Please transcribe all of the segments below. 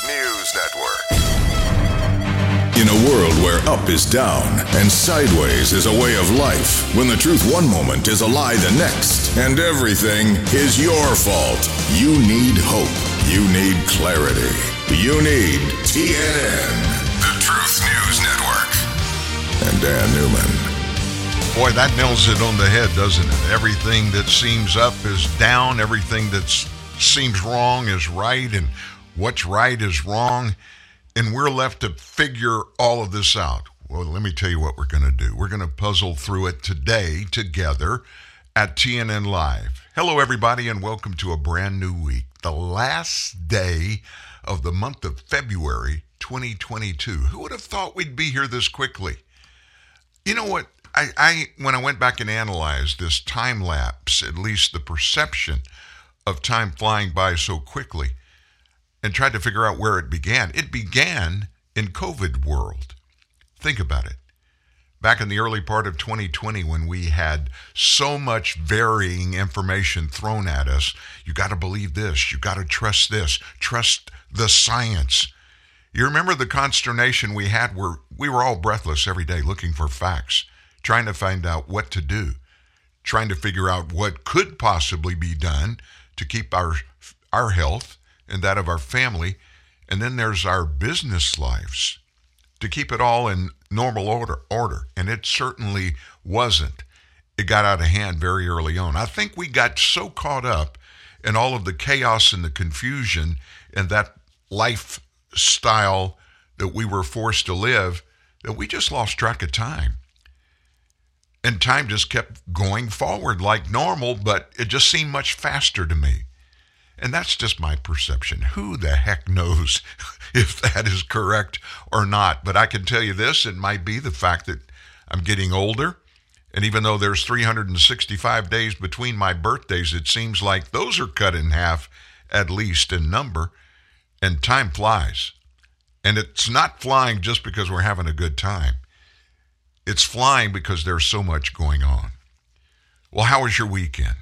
Truth News Network. In a world where up is down and sideways is a way of life, when the truth one moment is a lie the next, and everything is your fault, you need hope. You need clarity. You need TNN, the Truth News Network. And Dan Newman. Boy, that nails it on the head, doesn't it? Everything that seems up is down, everything that seems wrong is right, and what's right is wrong. And we're left to figure all of this out. Well, let me tell you what we're going to do. We're going to puzzle through it today together at TNN Live. Hello, everybody, and welcome to a brand new week, the last day of the month of February 2022. Who would have thought we'd be here this quickly? You know what? I, I when I went back and analyzed this time lapse, at least the perception of time flying by so quickly, and tried to figure out where it began. It began in COVID world. Think about it. Back in the early part of 2020, when we had so much varying information thrown at us, you got to believe this, you got to trust this, trust the science. You remember the consternation we had where we were all breathless every day looking for facts trying to find out what to do, trying to figure out what could possibly be done to keep our our health and that of our family, and then there's our business lives to keep it all in normal order order, and it certainly wasn't. It got out of hand very early on. I think we got so caught up in all of the chaos and the confusion and that lifestyle that we were forced to live that we just lost track of time and time just kept going forward like normal, but it just seemed much faster to me. And that's just my perception. Who the heck knows if that is correct or not? But I can tell you this it might be the fact that I'm getting older. And even though there's 365 days between my birthdays, it seems like those are cut in half, at least in number. And time flies. And it's not flying just because we're having a good time. It's flying because there's so much going on. Well, how was your weekend?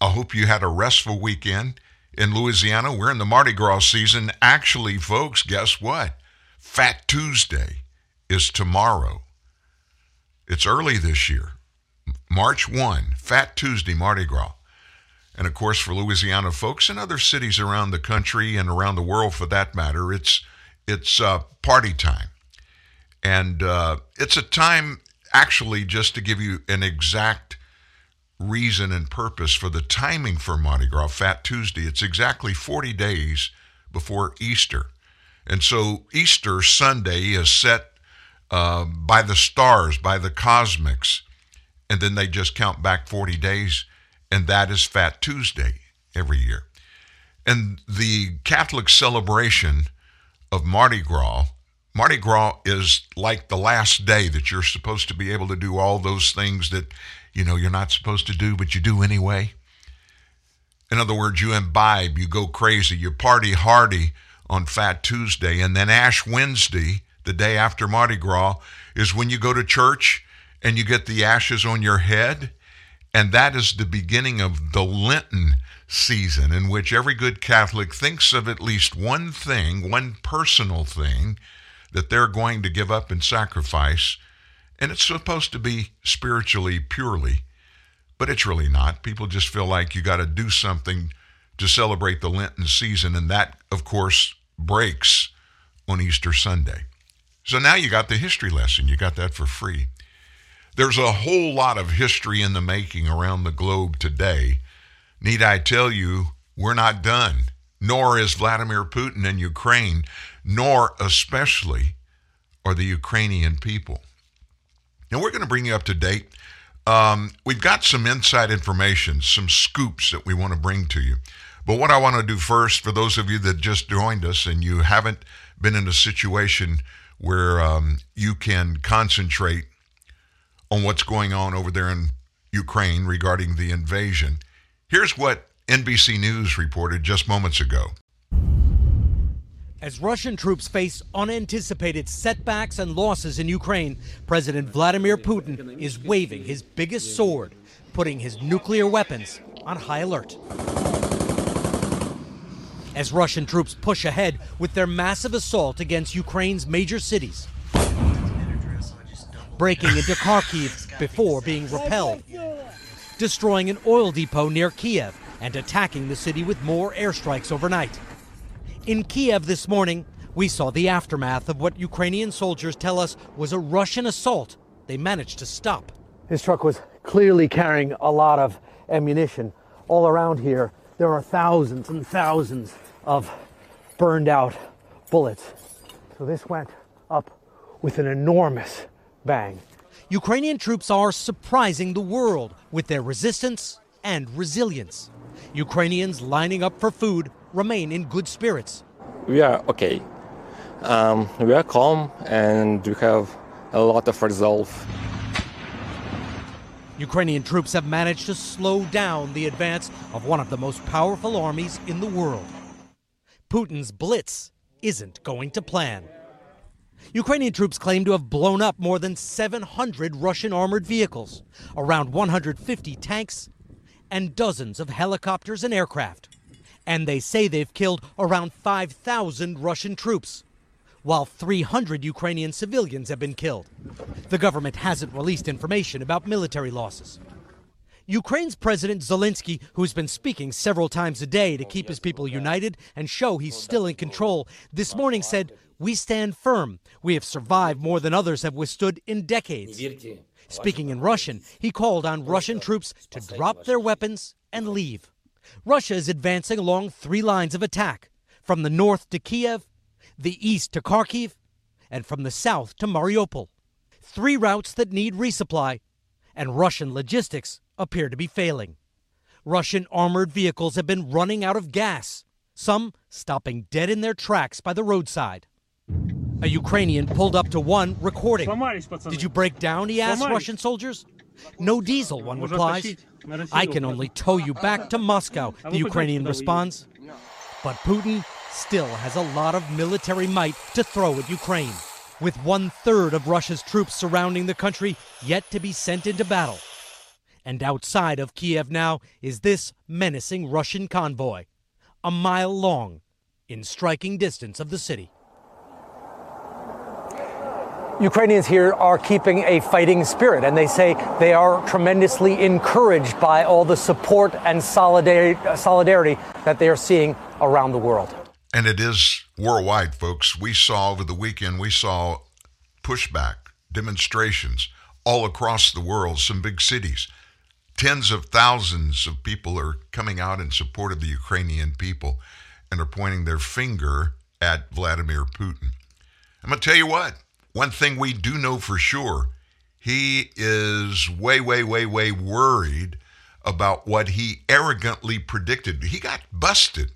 I hope you had a restful weekend. In Louisiana, we're in the Mardi Gras season. Actually, folks, guess what? Fat Tuesday is tomorrow. It's early this year. March 1, Fat Tuesday, Mardi Gras. And of course, for Louisiana folks and other cities around the country and around the world for that matter, it's it's uh, party time. And uh, it's a time, actually, just to give you an exact reason and purpose for the timing for Mardi Gras, Fat Tuesday, it's exactly 40 days before Easter. And so Easter Sunday is set uh, by the stars, by the cosmics, and then they just count back 40 days, and that is Fat Tuesday every year. And the Catholic celebration of Mardi Gras Mardi Gras is like the last day that you're supposed to be able to do all those things that, you know, you're not supposed to do, but you do anyway. In other words, you imbibe, you go crazy, you party hardy on Fat Tuesday, and then Ash Wednesday, the day after Mardi Gras, is when you go to church and you get the ashes on your head. And that is the beginning of the Lenten season, in which every good Catholic thinks of at least one thing, one personal thing that they're going to give up and sacrifice. And it's supposed to be spiritually purely, but it's really not. People just feel like you got to do something to celebrate the Lenten season, and that, of course, breaks on Easter Sunday. So now you got the history lesson. You got that for free. There's a whole lot of history in the making around the globe today. Need I tell you, we're not done, nor is Vladimir Putin in Ukraine nor especially are the Ukrainian people. Now, we're going to bring you up to date. Um, we've got some inside information, some scoops that we want to bring to you. But what I want to do first, for those of you that just joined us and you haven't been in a situation where um, you can concentrate on what's going on over there in Ukraine regarding the invasion, here's what NBC News reported just moments ago. As Russian troops face unanticipated setbacks and losses in Ukraine, President Vladimir Putin is waving his biggest sword, putting his nuclear weapons on high alert. as Russian troops push ahead with their massive assault against Ukraine's major cities, breaking into Kharkiv before being repelled, destroying an oil depot near Kiev, and attacking the city with more airstrikes overnight. In Kiev this morning, we saw the aftermath of what Ukrainian soldiers tell us was a Russian assault they managed to stop. His truck was clearly carrying a lot of ammunition. All around here, there are thousands and thousands of burned out bullets. So this went up with an enormous bang. Ukrainian troops are surprising the world with their resistance and resilience. Ukrainians lining up for food remain in good spirits. We are okay. Um, we are calm and we have a lot of resolve. Ukrainian troops have managed to slow down the advance of one of the most powerful armies in the world. Putin's blitz isn't going to plan. Ukrainian troops claim to have blown up more than 700 Russian armored vehicles, around 150 tanks, and dozens of helicopters and aircraft. And they say they've killed around 5,000 Russian troops while 300 Ukrainian civilians have been killed. The government hasn't released information about military losses. Ukraine's President Zelensky, who's been speaking several times a day to keep his people united and show he's still in control, this morning said, We stand firm. We have survived more than others have withstood in decades. Speaking in Russian, he called on Russian troops to drop their weapons and leave. Russia is advancing along three lines of attack from the north to Kiev the east to Kharkiv, and from the south to Mariupol. Three routes that need resupply, and Russian logistics appear to be failing. Russian armored vehicles have been running out of gas, some stopping dead in their tracks by the roadside. A Ukrainian pulled up to one, recording. Did you break down? He asked Russian soldiers. No diesel, one replies. I can only tow you back to Moscow, the Ukrainian responds. But Putin still has a lot of military might to throw at Ukraine, with one third of Russia's troops surrounding the country yet to be sent into battle. And outside of Kiev now is this menacing Russian convoy, a mile long, in striking distance of the city. Ukrainians here are keeping a fighting spirit, and they say they are tremendously encouraged by all the support and solidarity that they are seeing around the world. And it is worldwide, folks. We saw over the weekend, we saw pushback, demonstrations all across the world, some big cities. Tens of thousands of people are coming out in support of the Ukrainian people and are pointing their finger at Vladimir Putin. I'm going to tell you what, one thing we do know for sure he is way, way, way, way worried about what he arrogantly predicted. He got busted.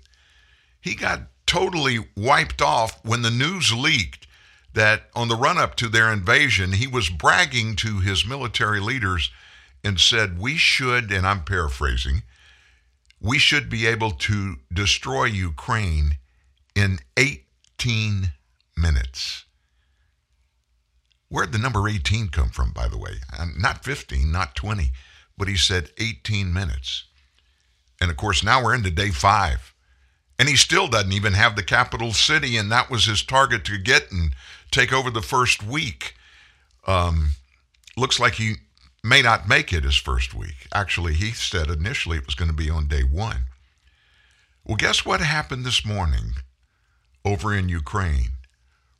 He got totally wiped off when the news leaked that on the run up to their invasion, he was bragging to his military leaders and said, We should, and I'm paraphrasing, we should be able to destroy Ukraine in 18 minutes. Where'd the number 18 come from, by the way? Not 15, not 20, but he said 18 minutes. And of course, now we're into day five. And he still doesn't even have the capital city, and that was his target to get and take over the first week. Um, looks like he may not make it his first week. Actually, he said initially it was going to be on day one. Well, guess what happened this morning over in Ukraine?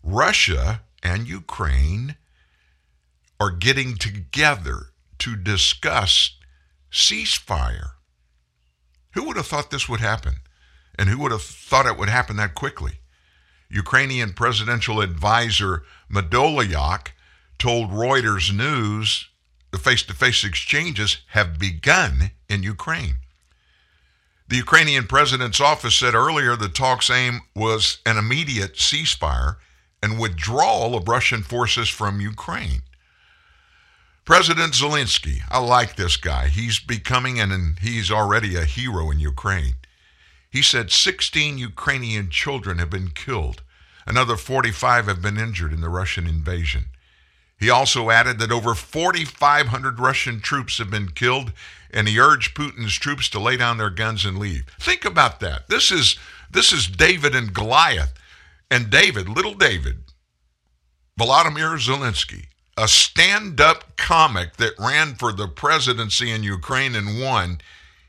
Russia and Ukraine are getting together to discuss ceasefire. Who would have thought this would happen? And who would have thought it would happen that quickly? Ukrainian presidential advisor Podolyak told Reuters News the face to face exchanges have begun in Ukraine. The Ukrainian president's office said earlier the talks' aim was an immediate ceasefire and withdrawal of Russian forces from Ukraine. President Zelensky, I like this guy. He's becoming and he's already a hero in Ukraine. He said 16 Ukrainian children have been killed. Another 45 have been injured in the Russian invasion. He also added that over 4,500 Russian troops have been killed, and he urged Putin's troops to lay down their guns and leave. Think about that. This is this is David and Goliath, and David, little David, Volodymyr Zelensky, a stand-up comic that ran for the presidency in Ukraine and won.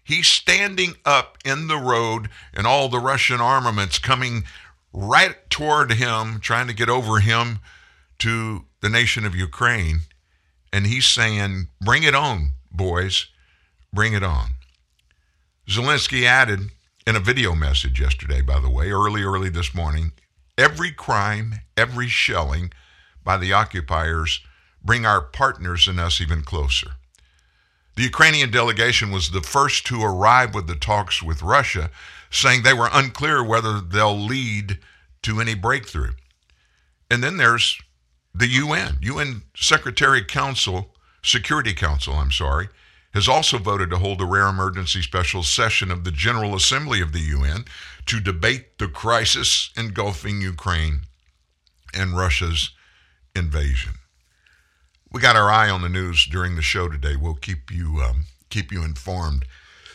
He's standing up in the road, and all the Russian armaments coming right toward him, trying to get over him to the nation of Ukraine, and he's saying, Bring it on, boys, bring it on. Zelensky added in a video message yesterday, by the way, early, early this morning every crime, every shelling by the occupiers bring our partners and us even closer. The Ukrainian delegation was the first to arrive with the talks with Russia, saying they were unclear whether they'll lead to any breakthrough. And then there's the UN, UN Secretary Council, Security Council, I'm sorry, has also voted to hold a rare emergency special session of the General Assembly of the UN to debate the crisis engulfing Ukraine and Russia's invasion. We got our eye on the news during the show today. We'll keep you um, keep you informed.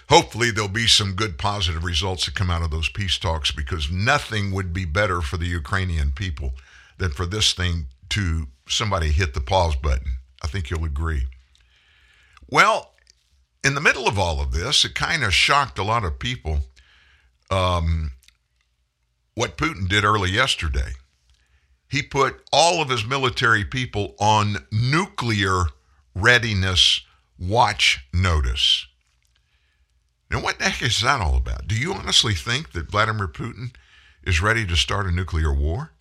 Hopefully, there'll be some good positive results that come out of those peace talks because nothing would be better for the Ukrainian people than for this thing to somebody hit the pause button. I think you'll agree. Well, in the middle of all of this, it kind of shocked a lot of people um, what Putin did early yesterday. He put all of his military people on nuclear readiness watch notice. Now, what the heck is that all about? Do you honestly think that Vladimir Putin is ready to start a nuclear war?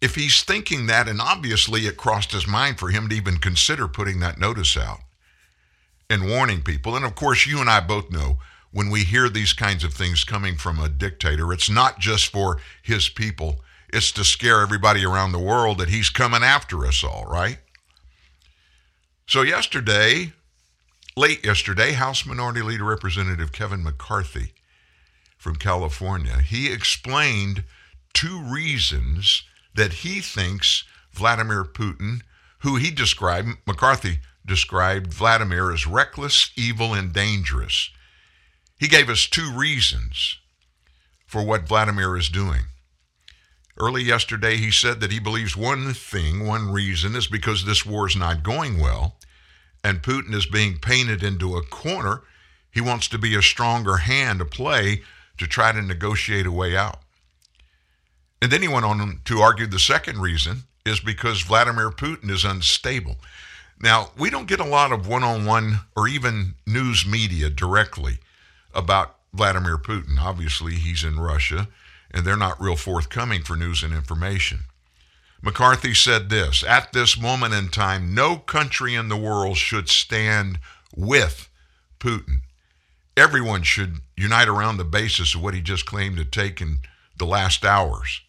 if he's thinking that, and obviously it crossed his mind for him to even consider putting that notice out and warning people, and of course, you and I both know when we hear these kinds of things coming from a dictator, it's not just for his people, it's to scare everybody around the world that he's coming after us all, right? So, yesterday, late yesterday, House Minority Leader Representative Kevin McCarthy from California, he explained two reasons that he thinks Vladimir Putin, who he described, McCarthy described Vladimir as reckless, evil, and dangerous. He gave us two reasons for what Vladimir is doing. Early yesterday, he said that he believes one thing, one reason, is because this war is not going well and Putin is being painted into a corner. He wants to be a stronger hand to play to try to negotiate a way out. And then he went on to argue the second reason is because Vladimir Putin is unstable. Now, we don't get a lot of one on one or even news media directly about Vladimir Putin. Obviously, he's in Russia, and they're not real forthcoming for news and information. McCarthy said this At this moment in time, no country in the world should stand with Putin. Everyone should unite around the basis of what he just claimed to take in the last hours.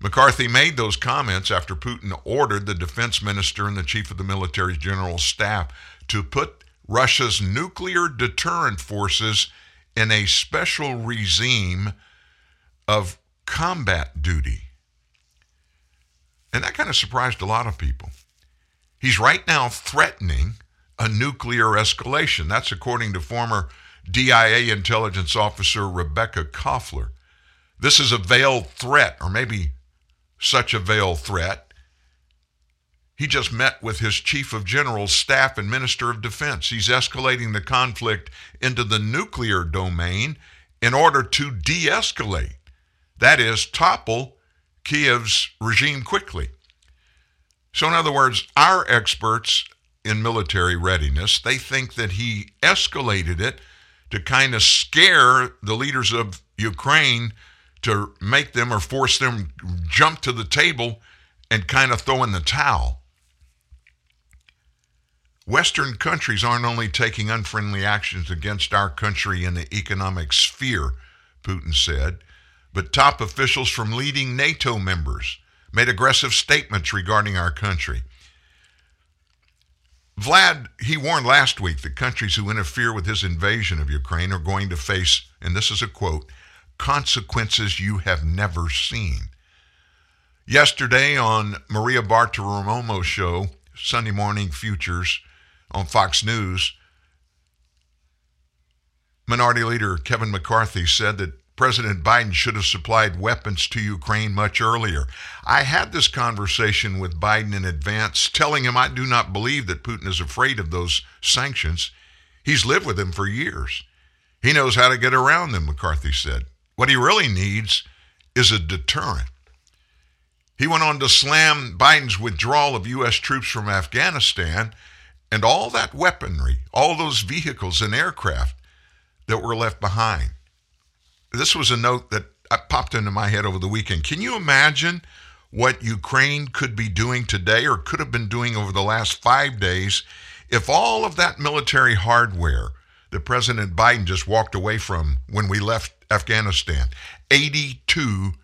McCarthy made those comments after Putin ordered the defense minister and the chief of the military general staff to put Russia's nuclear deterrent forces in a special regime of combat duty. And that kind of surprised a lot of people. He's right now threatening a nuclear escalation. That's according to former DIA intelligence officer Rebekah Koffler. This is a veiled threat, or maybe such a veiled threat. He just met with his chief of general staff and minister of defense. He's escalating the conflict into the nuclear domain in order to de escalate. That is, topple Kiev's regime quickly. So, in other words, our experts in military readiness, they think that he escalated it to kind of scare the leaders of Ukraine to make them or force them jump to the table and kind of throw in the towel. Western countries aren't only taking unfriendly actions against our country in the economic sphere, Putin said, but top officials from leading NATO members made aggressive statements regarding our country. Vlad, he warned last week that countries who interfere with his invasion of Ukraine are going to face, and this is a quote, consequences you have never seen. Yesterday on Maria Bartiromo's show, Sunday Morning Futures on Fox News, Minority Leader Kevin McCarthy said that President Biden should have supplied weapons to Ukraine much earlier. I had this conversation with Biden in advance, telling him I do not believe that Putin is afraid of those sanctions. He's lived with them for years. He knows how to get around them, McCarthy said. What he really needs is a deterrent. He went on to slam Biden's withdrawal of U.S. troops from Afghanistan and all that weaponry, all those vehicles and aircraft that were left behind. This was a note that uh, popped into my head over the weekend. Can you imagine what Ukraine could be doing today or could have been doing over the last five days if all of that military hardware that President Biden just walked away from when we left Afghanistan, $82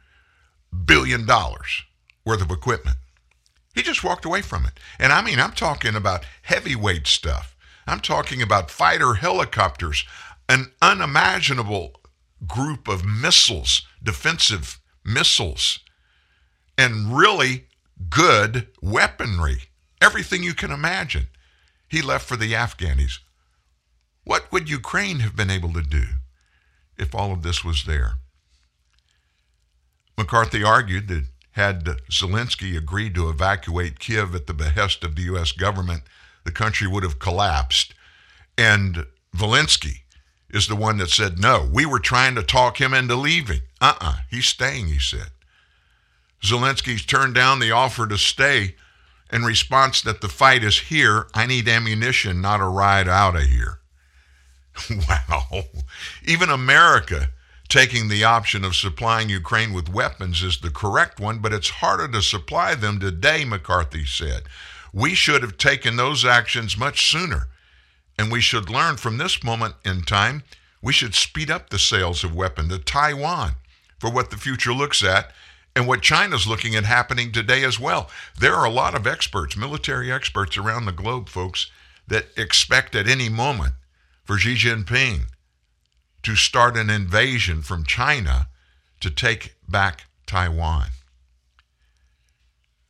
billion worth of equipment. He just walked away from it. And I mean, I'm talking about heavyweight stuff. I'm talking about fighter helicopters, an unimaginable group of missiles, defensive missiles, and really good weaponry. Everything you can imagine. He left for the Afghanis. What would Ukraine have been able to do if all of this was there? McCarthy argued that had Zelensky agreed to evacuate Kiev at the behest of the U.S. government, the country would have collapsed. And Zelensky is the one that said, no, we were trying to talk him into leaving. Uh uh-uh, uh, he's staying, he said. Zelensky's turned down the offer to stay in response that the fight is here. I need ammunition, not a ride out of here. wow. Even America taking the option of supplying Ukraine with weapons is the correct one, but it's harder to supply them today, McCarthy said. We should have taken those actions much sooner. And we should learn from this moment in time, we should speed up the sales of weapons to Taiwan for what the future looks at and what China's looking at happening today as well. There are a lot of experts, military experts around the globe, folks, that expect at any moment for Xi Jinping to start an invasion from China to take back Taiwan.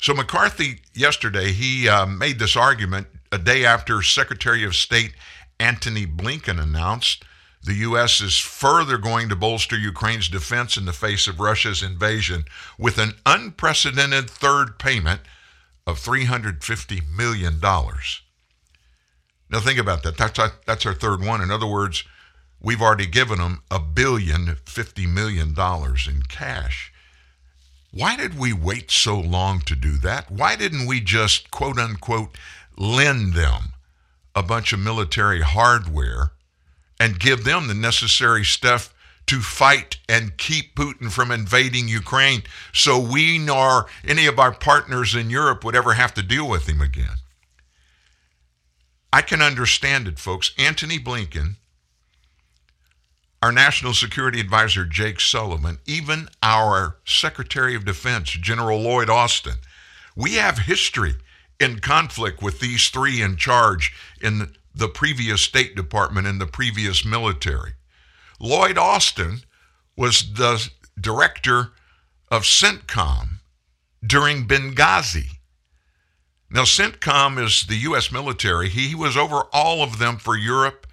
So McCarthy yesterday he uh, made this argument a day after Secretary of State Antony Blinken announced the U.S. is further going to bolster Ukraine's defense in the face of Russia's invasion with an unprecedented third payment of $350 million. Now, think about that. That's our, that's our third one. In other words, We've already given them a billion fifty million dollars in cash. Why did we wait so long to do that? Why didn't we just quote unquote lend them a bunch of military hardware and give them the necessary stuff to fight and keep Putin from invading Ukraine so we nor any of our partners in Europe would ever have to deal with him again? I can understand it, folks. Antony Blinken our National Security Advisor, Jake Sullivan, even our Secretary of Defense, General Lloyd Austin. We have history in conflict with these three in charge in the previous State Department and the previous military. Lloyd Austin was the director of CENTCOM during Benghazi. Now, CENTCOM is the U.S. military. He was over all of them for Europe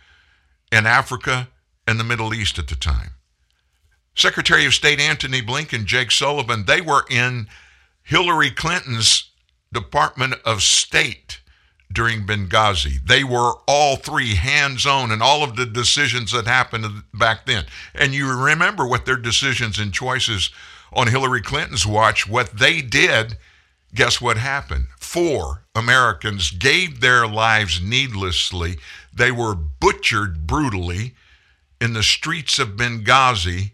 and Africa and the Middle East at the time. Secretary of State Antony Blinken, Jake Sullivan, they were in Hillary Clinton's Department of State during Benghazi. They were all three hands on in all of the decisions that happened back then. And you remember what their decisions and choices on Hillary Clinton's watch, what they did, guess what happened? Four Americans gave their lives needlessly. They were butchered brutally in the streets of Benghazi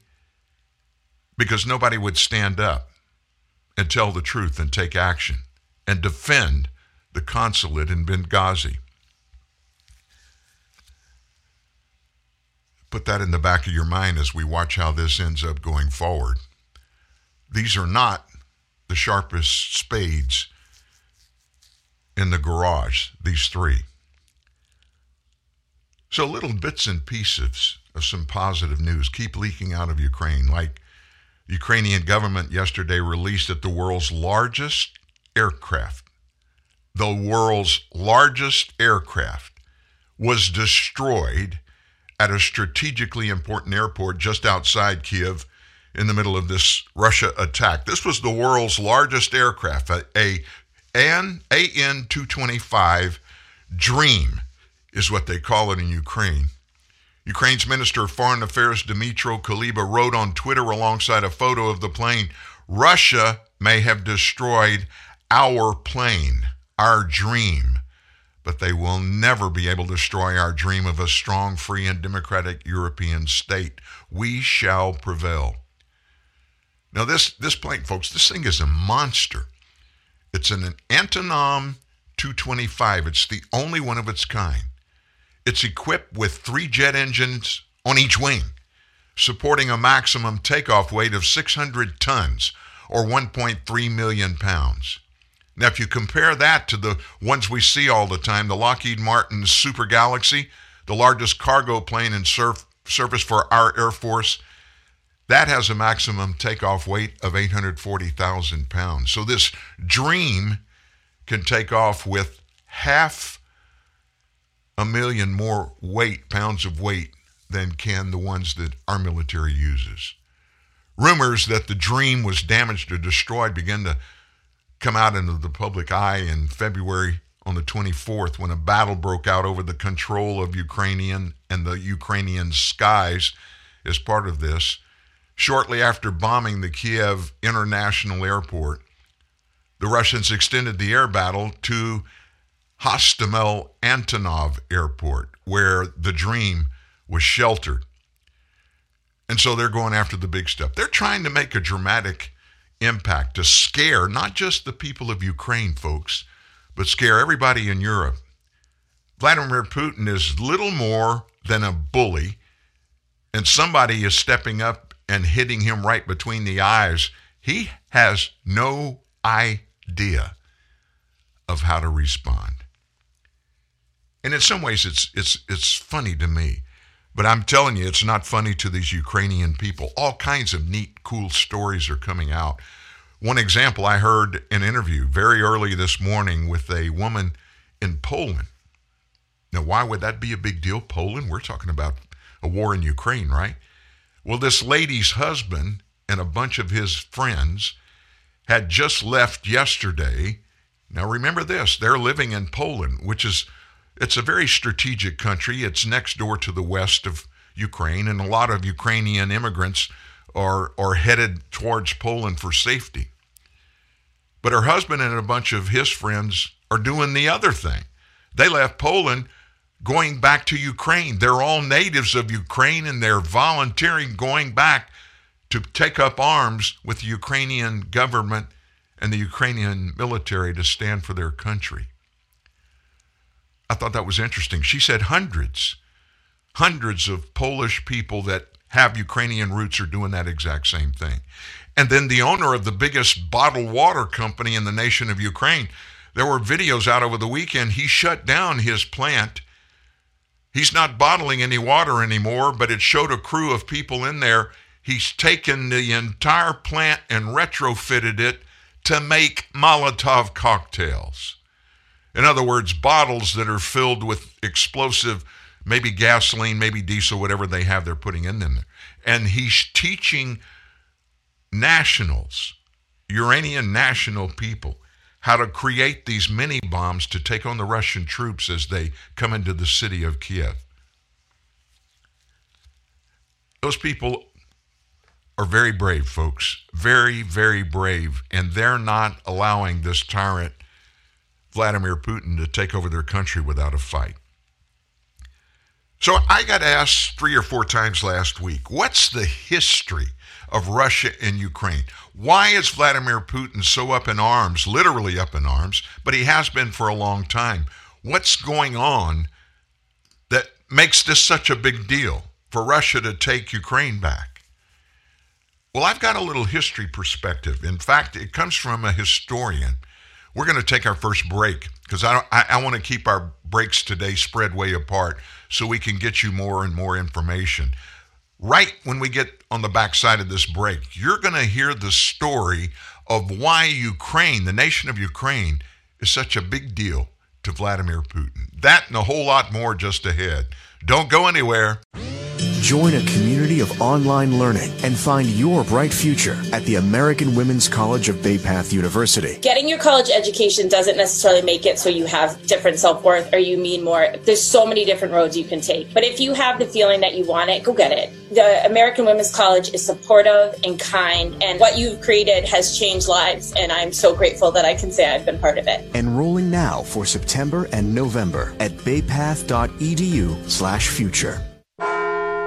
because nobody would stand up and tell the truth and take action and defend the consulate in Benghazi. Put that in the back of your mind as we watch how this ends up going forward. These are not the sharpest spades in the garage, these three. So little bits and pieces of some positive news keep leaking out of Ukraine, like Ukrainian government yesterday released that the world's largest aircraft, the world's largest aircraft, was destroyed at a strategically important airport just outside Kiev in the middle of this Russia attack. This was the world's largest aircraft, a, a an AN 225 Dream is what they call it in Ukraine. Ukraine's Minister of Foreign Affairs Dmytro Kuleba wrote on Twitter alongside a photo of the plane Russia may have destroyed our plane, our dream, but they will never be able to destroy our dream of a strong, free, and democratic European state. We shall prevail. Now, this, this plane, folks, this thing is a monster. It's an Antonov 225. It's the only one of its kind. It's equipped with three jet engines on each wing, supporting a maximum takeoff weight of 600 tons or 1.3 million pounds. Now, if you compare that to the ones we see all the time, the Lockheed Martin Super Galaxy, the largest cargo plane in surf, service for our Air Force, that has a maximum takeoff weight of 840,000 pounds. So this dream can take off with half a million more weight, pounds of weight, than can the ones that our military uses. Rumors that the dream was damaged or destroyed began to come out into the public eye in February on the 24th when a battle broke out over the control of Ukrainian and the Ukrainian skies as part of this shortly after bombing the Kiev International Airport, the Russians extended the air battle to Hostomel Antonov Airport, where the Dream was sheltered. And so they're going after the big stuff. They're trying to make a dramatic impact to scare not just the people of Ukraine, folks, but scare everybody in Europe. Vladimir Putin is little more than a bully, and somebody is stepping up and hitting him right between the eyes, he has no idea of how to respond. And in some ways it's it's it's funny to me. But I'm telling you, it's not funny to these Ukrainian people. All kinds of neat, cool stories are coming out. One example I heard an interview very early this morning with a woman in Poland. Now, why would that be a big deal? Poland? We're talking about a war in Ukraine, right? Well, this lady's husband and a bunch of his friends had just left yesterday. Now remember this, they're living in Poland, which is it's a very strategic country. It's next door to the west of Ukraine and a lot of Ukrainian immigrants are are headed towards Poland for safety. But her husband and a bunch of his friends are doing the other thing. They left Poland going back to Ukraine. They're all natives of Ukraine and they're volunteering going back to take up arms with the Ukrainian government and the Ukrainian military to stand for their country. I thought that was interesting. She said hundreds, hundreds of Polish people that have Ukrainian roots are doing that exact same thing. And then the owner of the biggest bottled water company in the nation of Ukraine, there were videos out over the weekend. He shut down his plant He's not bottling any water anymore, but it showed a crew of people in there. He's taken the entire plant and retrofitted it to make Molotov cocktails. In other words, bottles that are filled with explosive, maybe gasoline, maybe diesel, whatever they have, they're putting in them. And he's teaching nationals, Uranian national people, how to create these mini bombs to take on the Russian troops as they come into the city of Kiev. Those people are very brave, folks. Very, very brave. And they're not allowing this tyrant, Vladimir Putin, to take over their country without a fight. So I got asked three or four times last week what's the history of Russia and Ukraine. Why is Vladimir Putin so up in arms, literally up in arms, but he has been for a long time? What's going on that makes this such a big deal for Russia to take Ukraine back? Well, I've got a little history perspective. In fact, it comes from a historian. We're going to take our first break because I, I, I want to keep our breaks today spread way apart so we can get you more and more information. right when we get on the backside of this break, you're going to hear the story of why Ukraine, the nation of Ukraine, is such a big deal to Vladimir Putin. That and a whole lot more just ahead. Don't go anywhere. Join a community of online learning and find your bright future at the American Women's College of Bay Path University. Getting your college education doesn't necessarily make it so you have different self worth or you mean more. There's so many different roads you can take. But if you have the feeling that you want it, go get it. The American Women's College is supportive and kind, and what you've created has changed lives, and I'm so grateful that I can say I've been part of it. Enrolling now for September and November at baypath.edu slash future.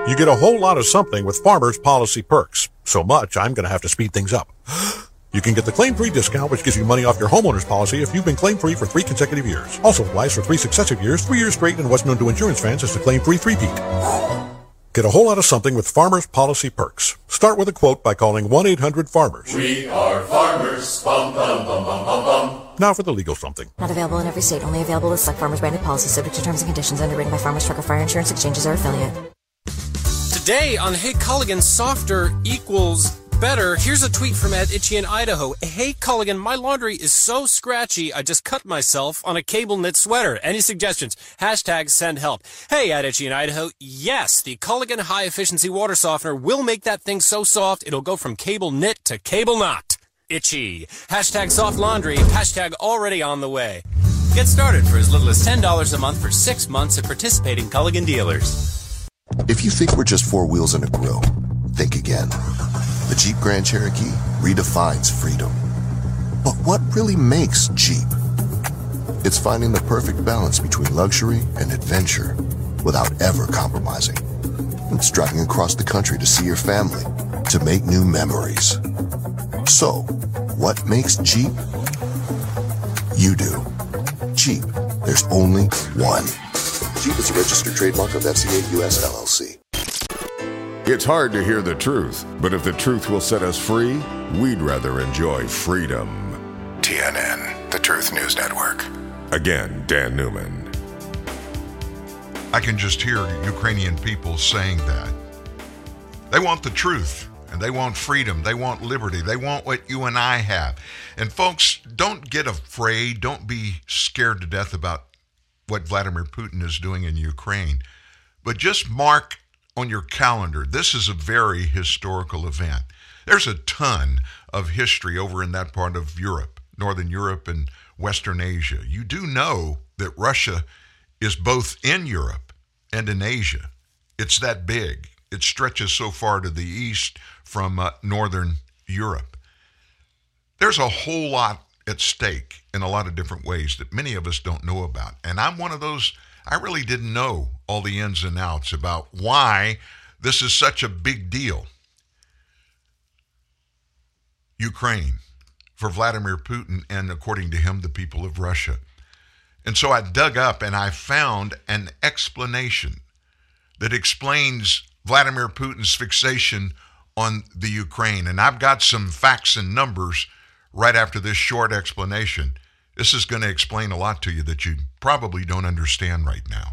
You get a whole lot of something with Farmers Policy Perks. So much, I'm going to have to speed things up. You can get the claim-free discount, which gives you money off your homeowner's policy if you've been claim-free for three consecutive years. Also applies for three successive years, three years straight, and what's known to insurance fans as the claim-free three-peat. Get a whole lot of something with Farmers Policy Perks. Start with a quote by calling 1-800-FARMERS. We are farmers. Bum, bum, bum, bum, bum, bum. Now for the legal something. Not available in every state. Only available with select farmers branded policies subject to terms and conditions underwritten by Farmers Truck or Fire Insurance Exchanges or affiliate. Today on Hey Culligan, softer equals better. Here's a tweet from Ed Itchy in Idaho. Hey Culligan, my laundry is so scratchy, I just cut myself on a cable knit sweater. Any suggestions? Hashtag send help. Hey Ed Itchy in Idaho. Yes, the Culligan high efficiency water softener will make that thing so soft it'll go from cable knit to cable knot. Itchy. Hashtag soft laundry. Hashtag already on the way. Get started for as little as $10 a month for six months at participating Culligan dealers. If you think we're just four wheels and a grill, think again. The Jeep Grand Cherokee redefines freedom. But what really makes Jeep? It's finding the perfect balance between luxury and adventure without ever compromising. It's driving across the country to see your family, to make new memories. So, what makes Jeep? You do. Jeep, there's only one. Jeep is a registered trademark of FCA US LLC. It's hard to hear the truth, but if the truth will set us free, we'd rather enjoy freedom. TNN, the Truth News Network. Again, Dan Newman. I can just hear Ukrainian people saying that. They want the truth and they want freedom. They want liberty. They want what you and I have. And folks, don't get afraid. Don't be scared to death about what Vladimir Putin is doing in Ukraine. But just mark on your calendar this is a very historical event. There's a ton of history over in that part of Europe, Northern Europe and Western Asia. You do know that Russia is both in Europe and in Asia. It's that big. It stretches so far to the east from uh, Northern Europe. There's a whole lot at stake in a lot of different ways that many of us don't know about. And I'm one of those, I really didn't know all the ins and outs about why this is such a big deal. Ukraine for Vladimir Putin and, according to him, the people of Russia. And so I dug up and I found an explanation that explains Vladimir Putin's fixation on the Ukraine. And I've got some facts and numbers right after this short explanation. This is going to explain a lot to you that you probably don't understand right now.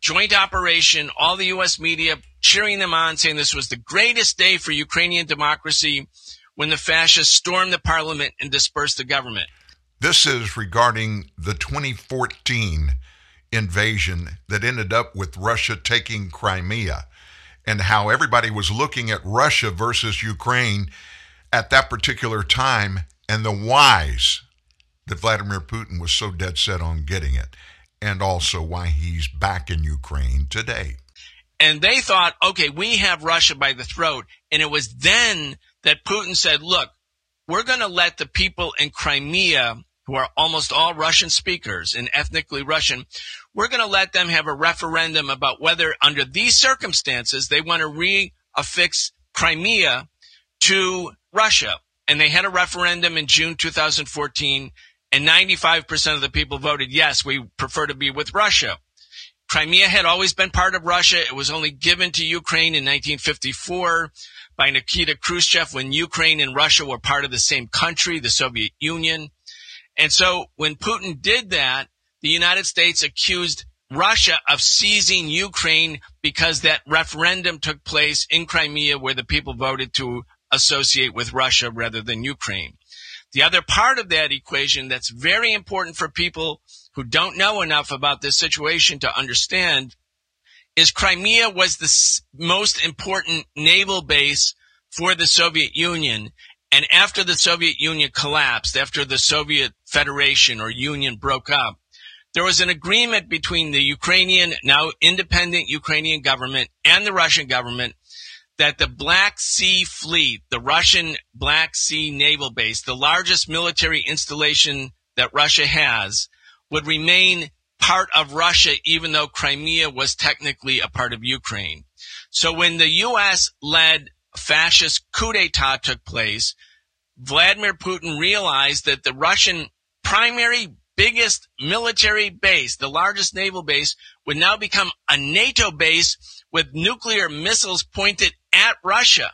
Joint operation, all the U.S. media cheering them on, saying this was the greatest day for Ukrainian democracy when the fascists stormed the parliament and dispersed the government. This is regarding the 2014 invasion that ended up with Russia taking Crimea and how everybody was looking at Russia versus Ukraine at that particular time and the whys that Vladimir Putin was so dead set on getting it, and also why he's back in Ukraine today. And they thought, okay, we have Russia by the throat. And it was then that Putin said, look, we're going to let the people in Crimea, who are almost all Russian speakers and ethnically Russian, we're going to let them have a referendum about whether, under these circumstances, they want to reaffix Crimea to Russia. And they had a referendum in June 2014, and 95% of the people voted yes, we prefer to be with Russia. Crimea had always been part of Russia. It was only given to Ukraine in 1954 by Nikita Khrushchev when Ukraine and Russia were part of the same country, the Soviet Union. And so when Putin did that, the United States accused Russia of seizing Ukraine because that referendum took place in Crimea where the people voted to associate with Russia rather than Ukraine. The other part of that equation that's very important for people who don't know enough about this situation to understand is Crimea was the most important naval base for the Soviet Union. And after the Soviet Union collapsed, after the Soviet Federation or Union broke up, there was an agreement between the Ukrainian, now independent Ukrainian government and the Russian government that the Black Sea Fleet, the Russian Black Sea Naval Base, the largest military installation that Russia has, would remain part of Russia, even though Crimea was technically a part of Ukraine. So when the U.S. led fascist coup d'etat took place, Vladimir Putin realized that the Russian primary biggest military base, the largest naval base, would now become a NATO base with nuclear missiles pointed at Russia.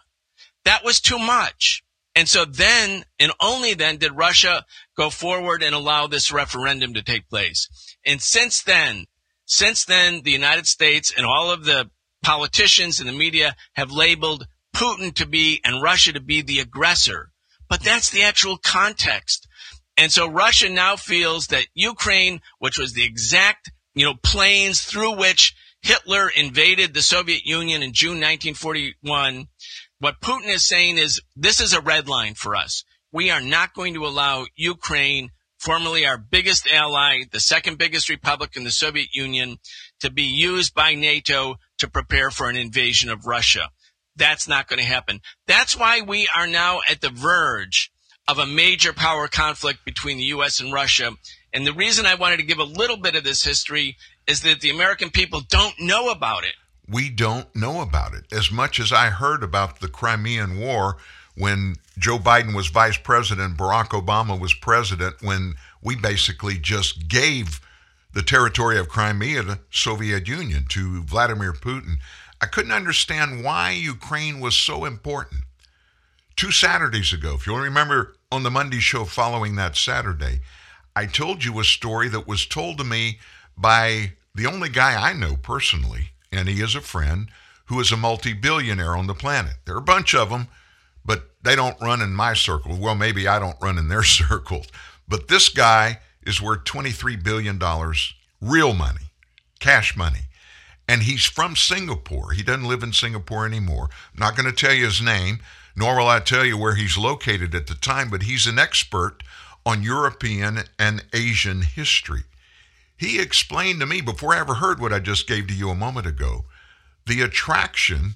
That was too much. And so then, and only then, did Russia go forward and allow this referendum to take place. And since then, since then, the United States and all of the politicians and the media have labeled Putin to be and Russia to be the aggressor. But that's the actual context. And so Russia now feels that Ukraine, which was the exact, you know, planes through which Hitler invaded the Soviet Union in June 1941, what Putin is saying is this is a red line for us. We are not going to allow Ukraine, formerly our biggest ally, the second biggest republic in the Soviet Union, to be used by NATO to prepare for an invasion of Russia. That's not going to happen. That's why we are now at the verge of a major power conflict between the U.S. and Russia. And the reason I wanted to give a little bit of this history is that the American people don't know about it. We don't know about it. As much as I heard about the Crimean War when Joe Biden was vice president, and Barack Obama was president, when we basically just gave the territory of Crimea to Soviet Union, to Vladimir Putin. I couldn't understand why Ukraine was so important. Two Saturdays ago, if you'll remember on the Monday show following that Saturday, I told you a story that was told to me by the only guy I know personally, and he is a friend, who is a multi billionaire on the planet. There are a bunch of them, but they don't run in my circle. Well, maybe I don't run in their circles. But this guy is worth $23 billion, real money, cash money. And he's from Singapore. He doesn't live in Singapore anymore. I'm not going to tell you his name, nor will I tell you where he's located at the time, but he's an expert on European and Asian history. He explained to me before I ever heard what I just gave to you a moment ago the attraction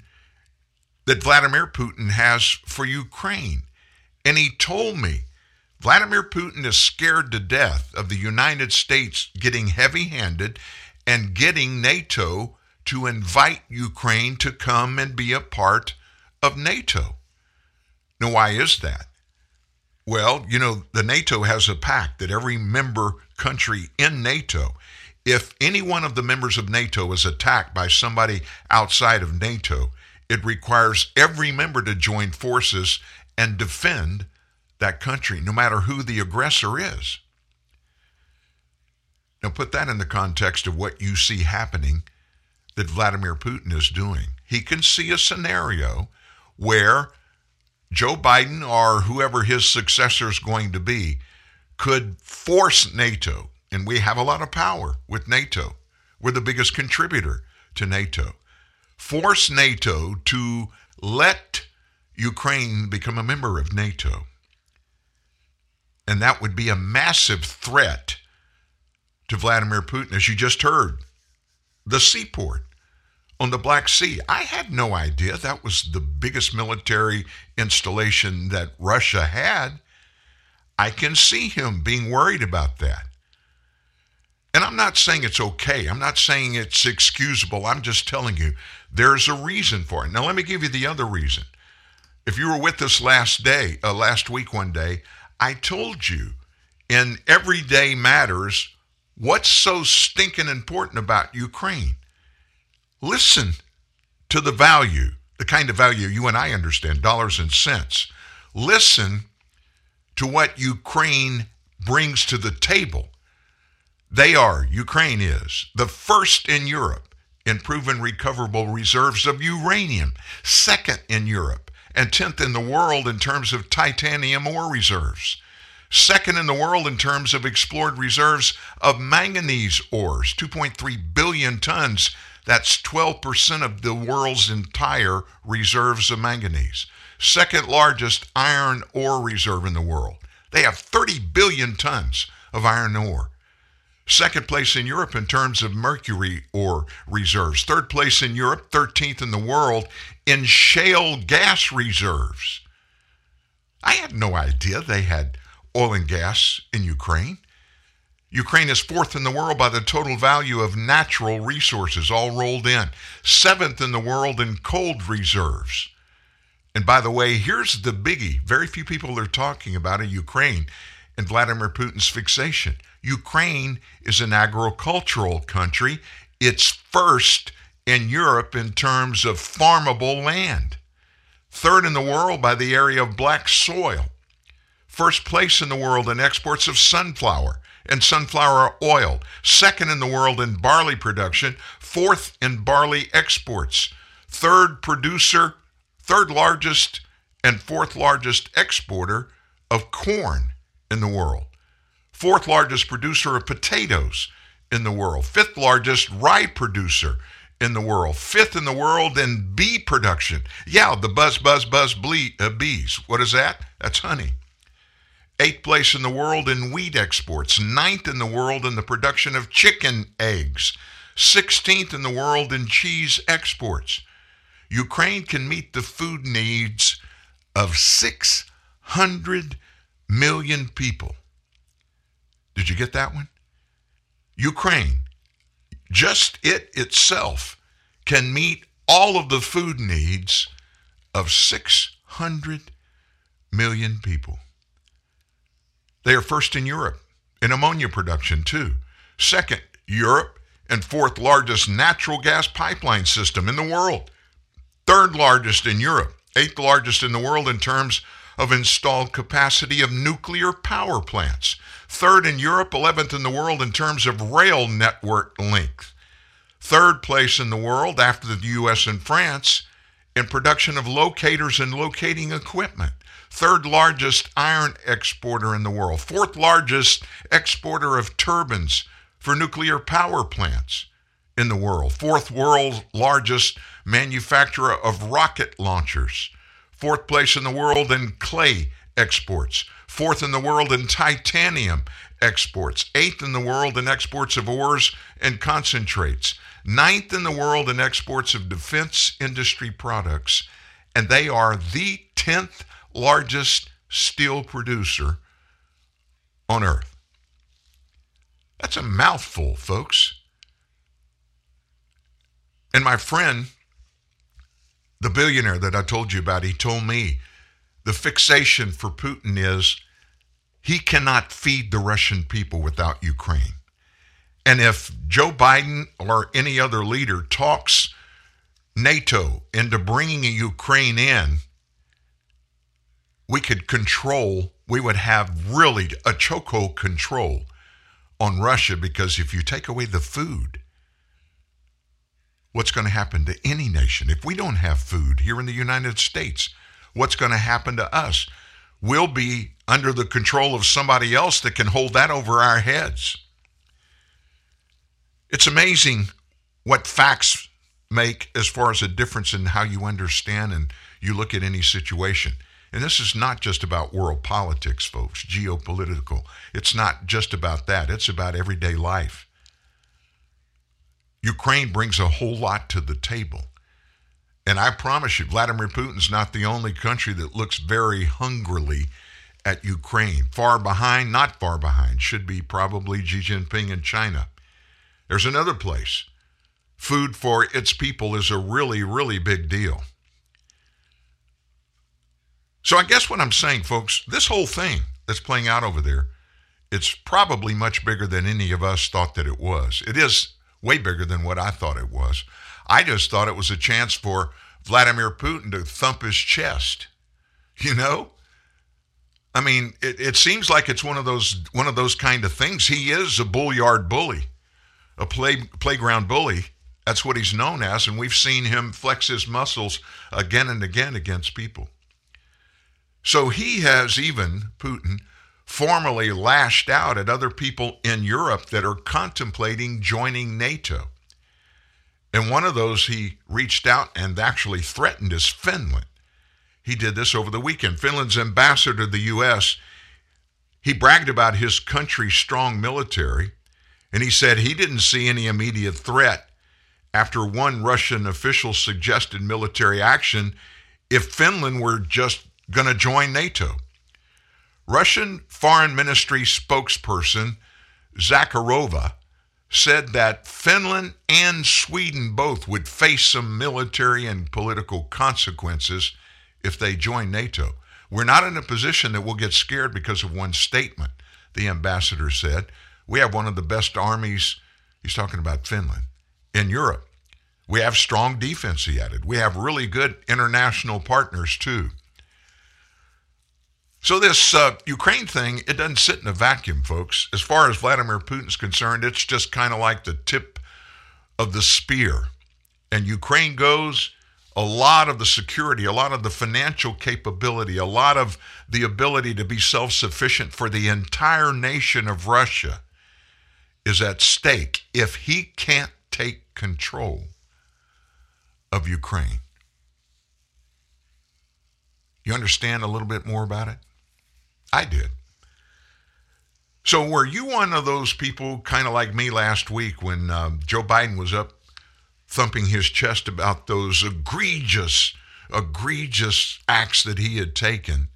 that Vladimir Putin has for Ukraine. And he told me Vladimir Putin is scared to death of the United States getting heavy handed and getting NATO to invite Ukraine to come and be a part of NATO. Now, why is that? Well, you know, the NATO has a pact that every member country in NATO, if any one of the members of NATO is attacked by somebody outside of NATO, it requires every member to join forces and defend that country, no matter who the aggressor is. Now, put that in the context of what you see happening that Vladimir Putin is doing. He can see a scenario where Joe Biden or whoever his successor is going to be could force NATO, and we have a lot of power with NATO. We're the biggest contributor to NATO. Force NATO to let Ukraine become a member of NATO. And that would be a massive threat to Vladimir Putin, as you just heard. The seaport on the Black Sea. I had no idea that was the biggest military installation that Russia had. I can see him being worried about that. And I'm not saying it's okay. I'm not saying it's excusable. I'm just telling you there's a reason for it. Now let me give you the other reason. If you were with us last day, uh, last week one day, I told you in everyday matters what's so stinking important about Ukraine. Listen to the value, the kind of value you and I understand, dollars and cents. Listen to what Ukraine brings to the table. They are, Ukraine is, the first in Europe in proven recoverable reserves of uranium, second in Europe, and 10th in the world in terms of titanium ore reserves. Second in the world in terms of explored reserves of manganese ores, 2.3 billion tons. That's 12% of the world's entire reserves of manganese. Second largest iron ore reserve in the world. They have 30 billion tons of iron ore. Second place in Europe in terms of mercury ore reserves. Third place in Europe, 13th in the world in shale gas reserves. I had no idea they had oil and gas in Ukraine. Ukraine is fourth in the world by the total value of natural resources, all rolled in. Seventh in the world in cold reserves. And by the way, here's the biggie. Very few people are talking about in Ukraine and Vladimir Putin's fixation. Ukraine is an agricultural country. It's first in Europe in terms of farmable land, third in the world by the area of black soil, first place in the world in exports of sunflower and sunflower oil, second in the world in barley production, fourth in barley exports, third producer, third largest, and fourth largest exporter of corn in the world fourth largest producer of potatoes in the world, fifth largest rye producer in the world, fifth in the world in bee production. Yeah, the buzz, buzz, buzz ble- uh, bees. What is that? That's honey. Eighth place in the world in wheat exports, ninth in the world in the production of chicken eggs, 16th in the world in cheese exports. Ukraine can meet the food needs of 600 million people. Did you get that one? Ukraine, just it itself, can meet all of the food needs of 600 million people. They are first in Europe in ammonia production, too. Second, Europe and fourth largest natural gas pipeline system in the world. Third largest in Europe, eighth largest in the world in terms of installed capacity of nuclear power plants. Third in Europe, 11th in the world in terms of rail network length. Third place in the world after the US and France in production of locators and locating equipment. Third largest iron exporter in the world. Fourth largest exporter of turbines for nuclear power plants in the world. Fourth world largest manufacturer of rocket launchers. Fourth place in the world in clay exports, fourth in the world in titanium exports, eighth in the world in exports of ores and concentrates, ninth in the world in exports of defense industry products, and they are the 10th largest steel producer on earth. That's a mouthful, folks. And my friend the billionaire that I told you about, he told me the fixation for Putin is he cannot feed the Russian people without Ukraine. And if Joe Biden or any other leader talks NATO into bringing Ukraine in, we could control, we would have really a chokehold control on Russia because if you take away the food, what's going to happen to any nation. If we don't have food here in the United States, what's going to happen to us? We'll be under the control of somebody else that can hold that over our heads. It's amazing what facts make as far as a difference in how you understand and you look at any situation. And this is not just about world politics, folks, geopolitical. It's not just about that, it's about everyday life. Ukraine brings a whole lot to the table. And I promise you, Vladimir Putin's not the only country that looks very hungrily at Ukraine. Far behind, not far behind, should be probably Xi Jinping in China. There's another place. Food for its people is a really, really big deal. So I guess what I'm saying, folks, this whole thing that's playing out over there, it's probably much bigger than any of us thought that it was. It is way bigger than what I thought it was. I just thought it was a chance for Vladimir Putin to thump his chest. You know? I mean, it, it seems like it's one of those one of those kind of things. He is a bullyard bully, a play playground bully, That's what he's known as, and we've seen him flex his muscles again and again against people. So he has even, Putin, formally lashed out at other people in Europe that are contemplating joining NATO. And one of those he reached out and actually threatened is Finland. He did this over the weekend. Finland's ambassador to the U.S. He bragged about his country's strong military, and he said he didn't see any immediate threat after one Russian official suggested military action if Finland were just going to join NATO. Russian Foreign Ministry spokesperson Zakharova said that Finland and Sweden both would face some military and political consequences if they join NATO. We're not in a position that we'll get scared because of one statement, the ambassador said. We have one of the best armies, he's talking about Finland, in Europe. We have strong defense, he added. We have really good international partners, too. So, this uh, Ukraine thing, it doesn't sit in a vacuum, folks. As far as Vladimir Putin's concerned, it's just kind of like the tip of the spear. And Ukraine goes, a lot of the security, a lot of the financial capability, a lot of the ability to be self sufficient for the entire nation of Russia is at stake if he can't take control of Ukraine. You understand a little bit more about it? I did. So, were you one of those people, kind of like me last week, when um, Joe Biden was up thumping his chest about those egregious, egregious acts that he had taken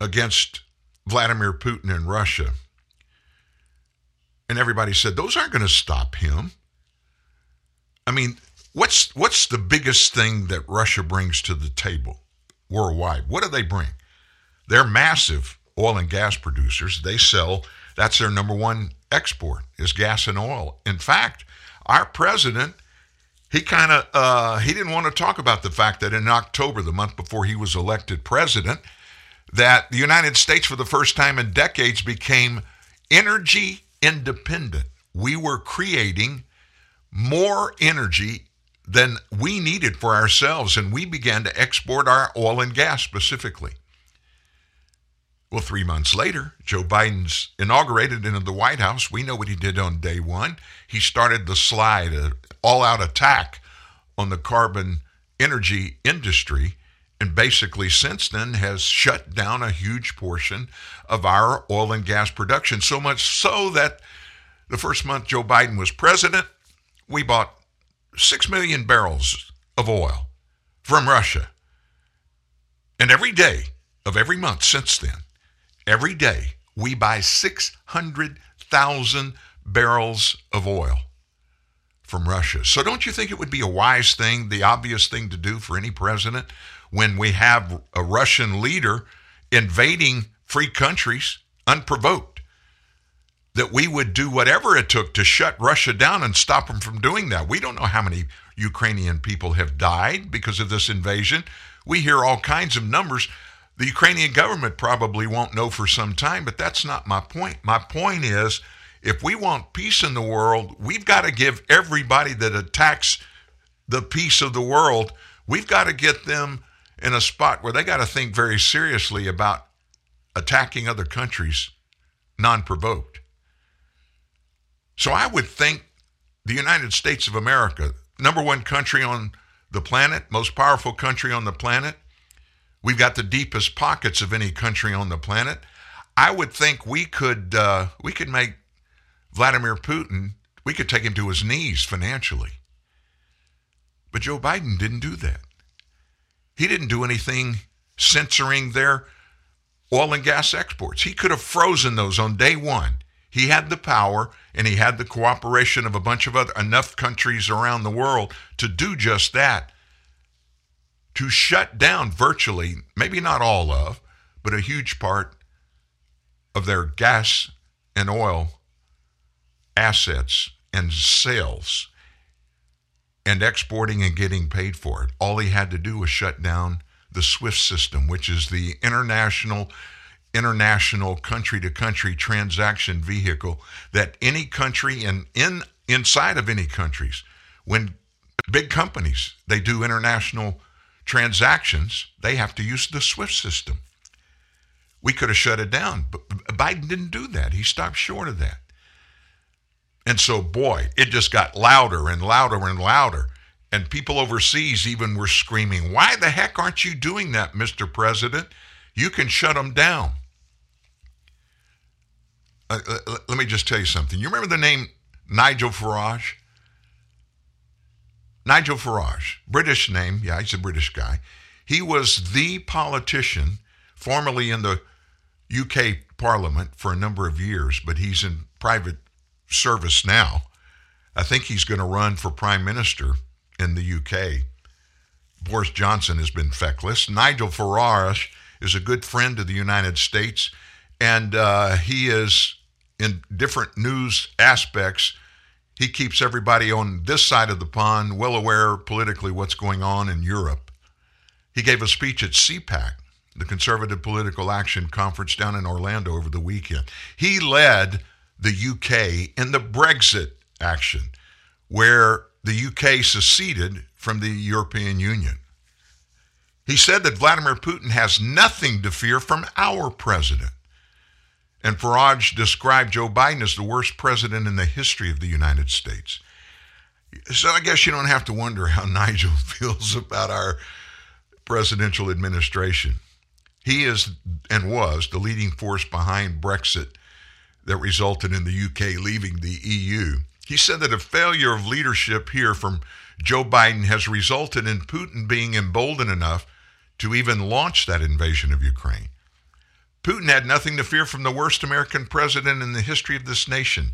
against Vladimir Putin and Russia? And everybody said, those aren't going to stop him. I mean, what's what's the biggest thing that Russia brings to the table worldwide? What do they bring? They're massive oil and gas producers. They sell, that's their number one export is gas and oil. In fact, our president, he kind of uh, he didn't want to talk about the fact that in October, the month before he was elected president, that the United States, for the first time in decades, became energy independent. We were creating more energy than we needed for ourselves, and we began to export our oil and gas specifically. Well, three months later, Joe Biden's inaugurated into the White House. We know what he did on day one. He started the slide, an all out attack on the carbon energy industry, and basically since then has shut down a huge portion of our oil and gas production. So much so that the first month Joe Biden was president, we bought 6 million barrels of oil from Russia. And every day of every month since then, Every day, we buy 600,000 barrels of oil from Russia. So, don't you think it would be a wise thing, the obvious thing to do for any president when we have a Russian leader invading free countries unprovoked? That we would do whatever it took to shut Russia down and stop them from doing that. We don't know how many Ukrainian people have died because of this invasion. We hear all kinds of numbers. The Ukrainian government probably won't know for some time, but that's not my point. My point is if we want peace in the world, we've got to give everybody that attacks the peace of the world, we've got to get them in a spot where they got to think very seriously about attacking other countries non provoked. So I would think the United States of America, number one country on the planet, most powerful country on the planet, We've got the deepest pockets of any country on the planet. I would think we could uh, we could make Vladimir Putin we could take him to his knees financially. But Joe Biden didn't do that. He didn't do anything censoring their oil and gas exports. He could have frozen those on day one. He had the power and he had the cooperation of a bunch of other enough countries around the world to do just that to shut down virtually, maybe not all of, but a huge part of their gas and oil assets and sales and exporting and getting paid for it. All he had to do was shut down the SWIFT system, which is the international international country to country transaction vehicle that any country in in inside of any countries. When big companies, they do international transactions, they have to use the SWIFT system. We could have shut it down, but Biden didn't do that. He stopped short of that. And so, boy, it just got louder and louder and louder. And people overseas even were screaming, Why the heck aren't you doing that, Mr. President? You can shut them down. Uh, uh let me just tell you something. You remember the name Nigel Farage? Nigel Farage, British name. Yeah, he's a British guy. He was the politician formerly in the UK Parliament for a number of years, but he's in private service now. I think he's going to run for Prime Minister in the UK. Boris Johnson has been feckless. Nigel Farage is a good friend of the United States, and uh, he is in different news aspects. He keeps everybody on this side of the pond well aware politically what's going on in Europe. He gave a speech at CPAC, the Conservative Political Action Conference down in Orlando over the weekend. He led the UK in the Brexit action, where the UK seceded from the European Union. He said that Vladimir Putin has nothing to fear from our president. And Farage described Joe Biden as the worst president in the history of the United States. So I guess you don't have to wonder how Nigel feels about our presidential administration. He is and was the leading force behind Brexit that resulted in the UK leaving the EU. He said that a failure of leadership here from Joe Biden has resulted in Putin being emboldened enough to even launch that invasion of Ukraine. Putin had nothing to fear from the worst American president in the history of this nation.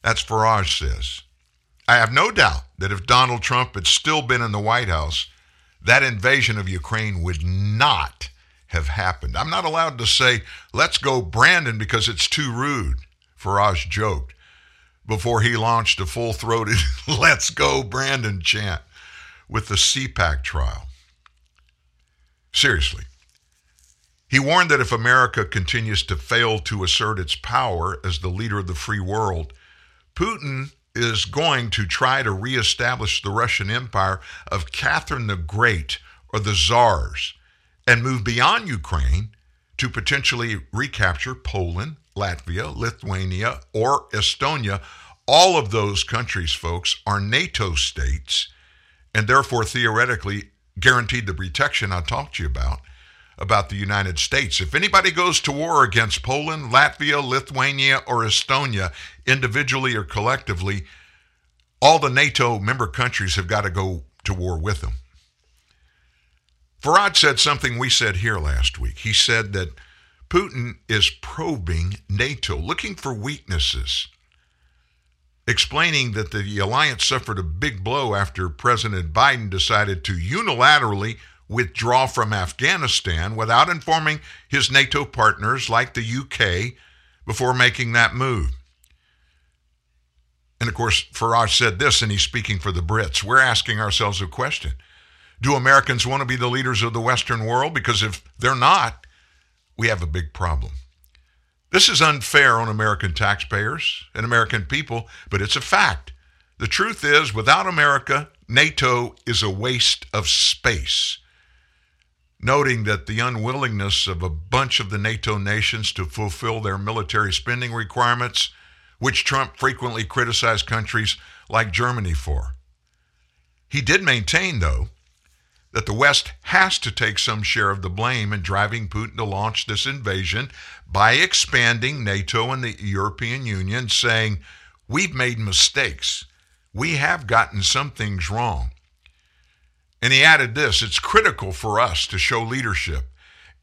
That's Farage says. I have no doubt that if Donald Trump had still been in the White House, that invasion of Ukraine would not have happened. I'm not allowed to say, let's go Brandon because it's too rude, Farage joked before he launched a full throated, let's go Brandon chant with the CPAC trial. Seriously. He warned that if America continues to fail to assert its power as the leader of the free world, Putin is going to try to reestablish the Russian Empire of Catherine the Great or the Czars and move beyond Ukraine to potentially recapture Poland, Latvia, Lithuania, or Estonia. All of those countries, folks, are NATO states and therefore theoretically guaranteed the protection I talked to you about about the United States. If anybody goes to war against Poland, Latvia, Lithuania, or Estonia, individually or collectively, all the NATO member countries have got to go to war with them. Farage said something we said here last week. He said that Putin is probing NATO, looking for weaknesses explaining that the alliance suffered a big blow after President Biden decided to unilaterally withdraw from Afghanistan without informing his NATO partners like the UK before making that move. And of course, Farage said this, and he's speaking for the Brits. We're asking ourselves a question Do Americans want to be the leaders of the Western world? Because if they're not, we have a big problem. This is unfair on American taxpayers and American people, but it's a fact. The truth is, without America, NATO is a waste of space. Noting that the unwillingness of a bunch of the NATO nations to fulfill their military spending requirements, which Trump frequently criticized countries like Germany for. He did maintain, though, that the West has to take some share of the blame in driving Putin to launch this invasion by expanding NATO and the European Union, saying, We've made mistakes. We have gotten some things wrong. And he added this it's critical for us to show leadership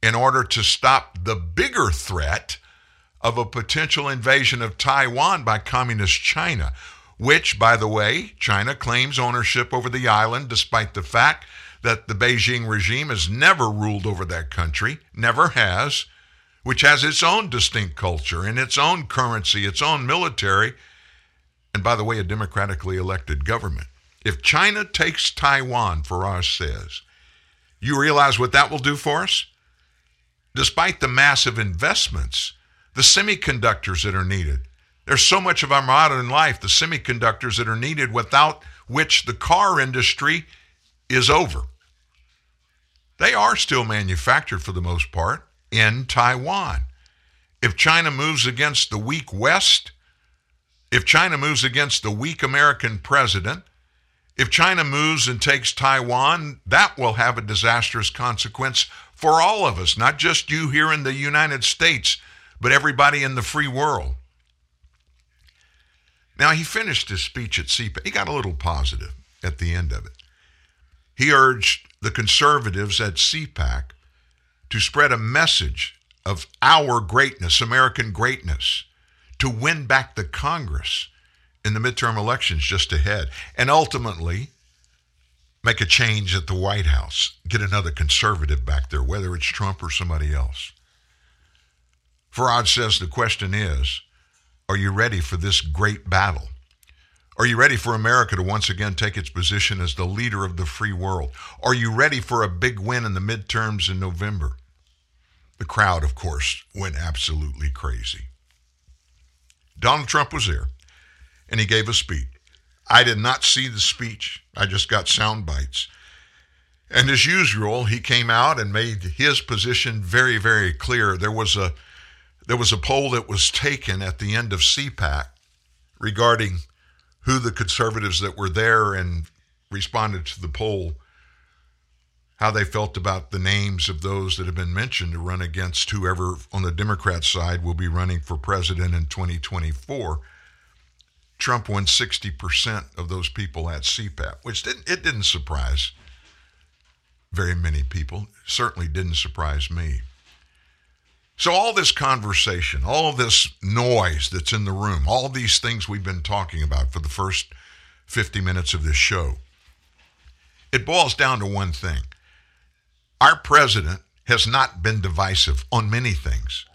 in order to stop the bigger threat of a potential invasion of Taiwan by Communist China, which, by the way, China claims ownership over the island despite the fact that the Beijing regime has never ruled over that country, never has, which has its own distinct culture and its own currency, its own military, and by the way, a democratically elected government. If China takes Taiwan, Farage says, you realize what that will do for us? Despite the massive investments, the semiconductors that are needed, There's so much of our modern life, the semiconductors that are needed, without which the car industry is over. They are still manufactured for the most part in Taiwan. If China moves against the weak West, if China moves against the weak American president, if China moves and takes Taiwan, that will have a disastrous consequence for all of us, not just you here in the United States, but everybody in the free world. Now, he finished his speech at CPAC. He got a little positive at the end of it. He urged the conservatives at CPAC to spread a message of our greatness, American greatness, to win back the Congress in the midterm elections just ahead, and ultimately make a change at the White House, get another conservative back there, whether it's Trump or somebody else. Farage says the question is are you ready for this great battle? Are you ready for America to once again take its position as the leader of the free world? Are you ready for a big win in the midterms in November? The crowd, of course, went absolutely crazy. Donald Trump was there and he gave a speech. I did not see the speech, I just got sound bites. And as usual, he came out and made his position very, very clear. There was a there was a poll that was taken at the end of CPAC regarding who the conservatives that were there and responded to the poll, how they felt about the names of those that have been mentioned to run against whoever on the Democrat side will be running for president in 2024. Trump won 60% of those people at CPAC, which didn't, it didn't surprise very many people. Certainly didn't surprise me. So, all this conversation, all this noise that's in the room, all these things we've been talking about for the first 50 minutes of this show, it boils down to one thing. Our president has not been divisive on many things,